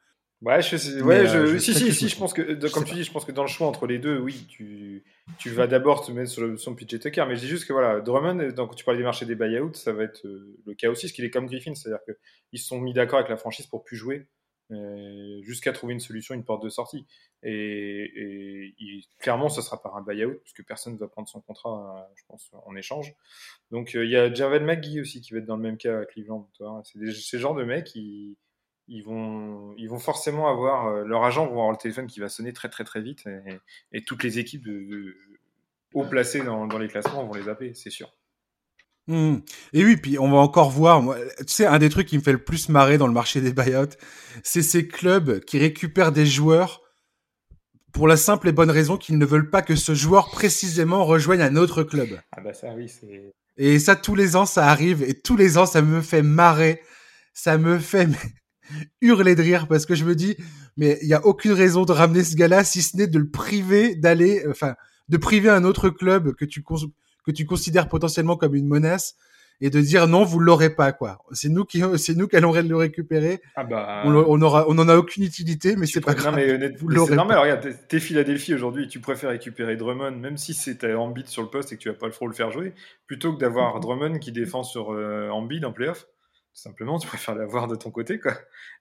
Ouais, je, ouais, je, euh, si, si, si, je pense que, comme tu dis, je pense que dans le choix entre les deux, oui, tu, tu vas d'abord te mettre sur l'option PJ Tucker, mais je dis juste que voilà, Drummond, donc tu parlais des marchés des buyouts, ça va être euh, le cas aussi, parce qu'il est comme Griffin, c'est-à-dire qu'ils se sont mis d'accord avec la franchise pour plus jouer. Euh, jusqu'à trouver une solution, une porte de sortie. Et, clairement, ce sera par un buyout, puisque personne ne va prendre son contrat, euh, je pense, en échange. Donc euh, il y a Javel McGee aussi qui va être dans le même cas à Cleveland. C'est ces genres de mecs, ils, ils, vont, forcément avoir, leur agent vont avoir le téléphone qui va sonner très très très vite, et, toutes les équipes haut placées dans, dans les classements vont les appeler, c'est sûr. Mmh. Et oui, puis on va encore voir. Moi, tu sais, un des trucs qui me fait le plus marrer dans le marché des buyouts, c'est ces clubs qui récupèrent des joueurs pour la simple et bonne raison qu'ils ne veulent pas que ce joueur précisément rejoigne un autre club. Ah bah ça, oui, c'est. Et ça, tous les ans, ça arrive, et tous les ans, ça me fait marrer. Ça me fait hurler de rire parce que je me dis, mais il y a aucune raison de ramener ce gars-là si ce n'est de le priver d'aller, enfin, de priver un autre club que tu que tu considères potentiellement comme une menace et de dire non, vous l'aurez pas quoi. C'est nous qui c'est nous qui allons le récupérer. Ah bah, on, on, aura on en a aucune utilité, mais c'est pas grave. Non mais, vous l'aurez. Non mais regarde, t'es Philadelphie aujourd'hui, tu préfères récupérer Drummond, même si c'est Embiid sur le poste et que tu vas pas le le faire jouer, plutôt que d'avoir mhm. Drummond qui défend sur euh, Embiid en playoff. Simplement, tu préfères l'avoir de ton côté, quoi.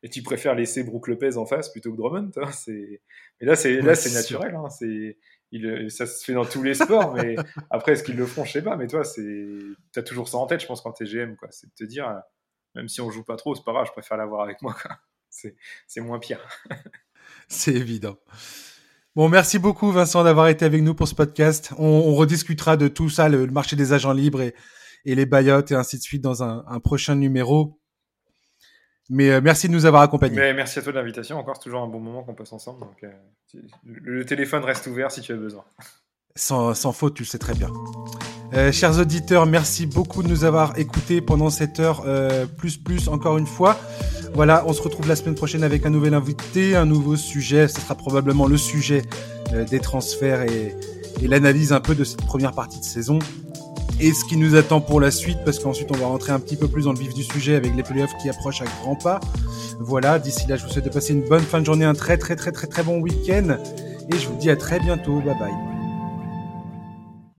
Et tu préfères laisser Brook Lopez en face plutôt que Drummond. C'est. Mais là, c'est là, c'est naturel. Hein. C'est il, ça se fait dans tous les sports, mais après, est-ce qu'ils le feront Je sais pas. Mais toi, c'est, as toujours ça en tête, je pense, quand t'es GM, quoi. C'est de te dire, euh, même si on joue pas trop, c'est pas grave, je préfère l'avoir avec moi, C'est, moins pire. c'est évident. Bon, merci beaucoup, Vincent, d'avoir été avec nous pour ce podcast. On, rediscutera de tout ça, le, marché des agents libres et, les buyouts et ainsi de suite dans un prochain numéro. Mais euh, merci de nous avoir accompagnés. Mais merci à toi de l'invitation. Encore, c'est toujours un bon moment qu'on passe ensemble. Donc, euh, le téléphone reste ouvert si tu as besoin. Sans, sans faute, tu le sais très bien. Euh, chers auditeurs, merci beaucoup de nous avoir écoutés pendant cette heure plus plus encore une fois. Voilà, on se retrouve la semaine prochaine avec un nouvel invité, un nouveau sujet. Ce sera probablement le sujet des transferts et, et l'analyse un peu de cette première partie de saison et ce qui nous attend pour la suite, parce qu'ensuite on va rentrer un petit peu plus dans le vif du sujet avec les playoffs qui approchent à grands pas. Voilà, d'ici là, je vous souhaite de passer une bonne fin de journée, un très très très très très bon week-end, et je vous dis à très bientôt, bye bye.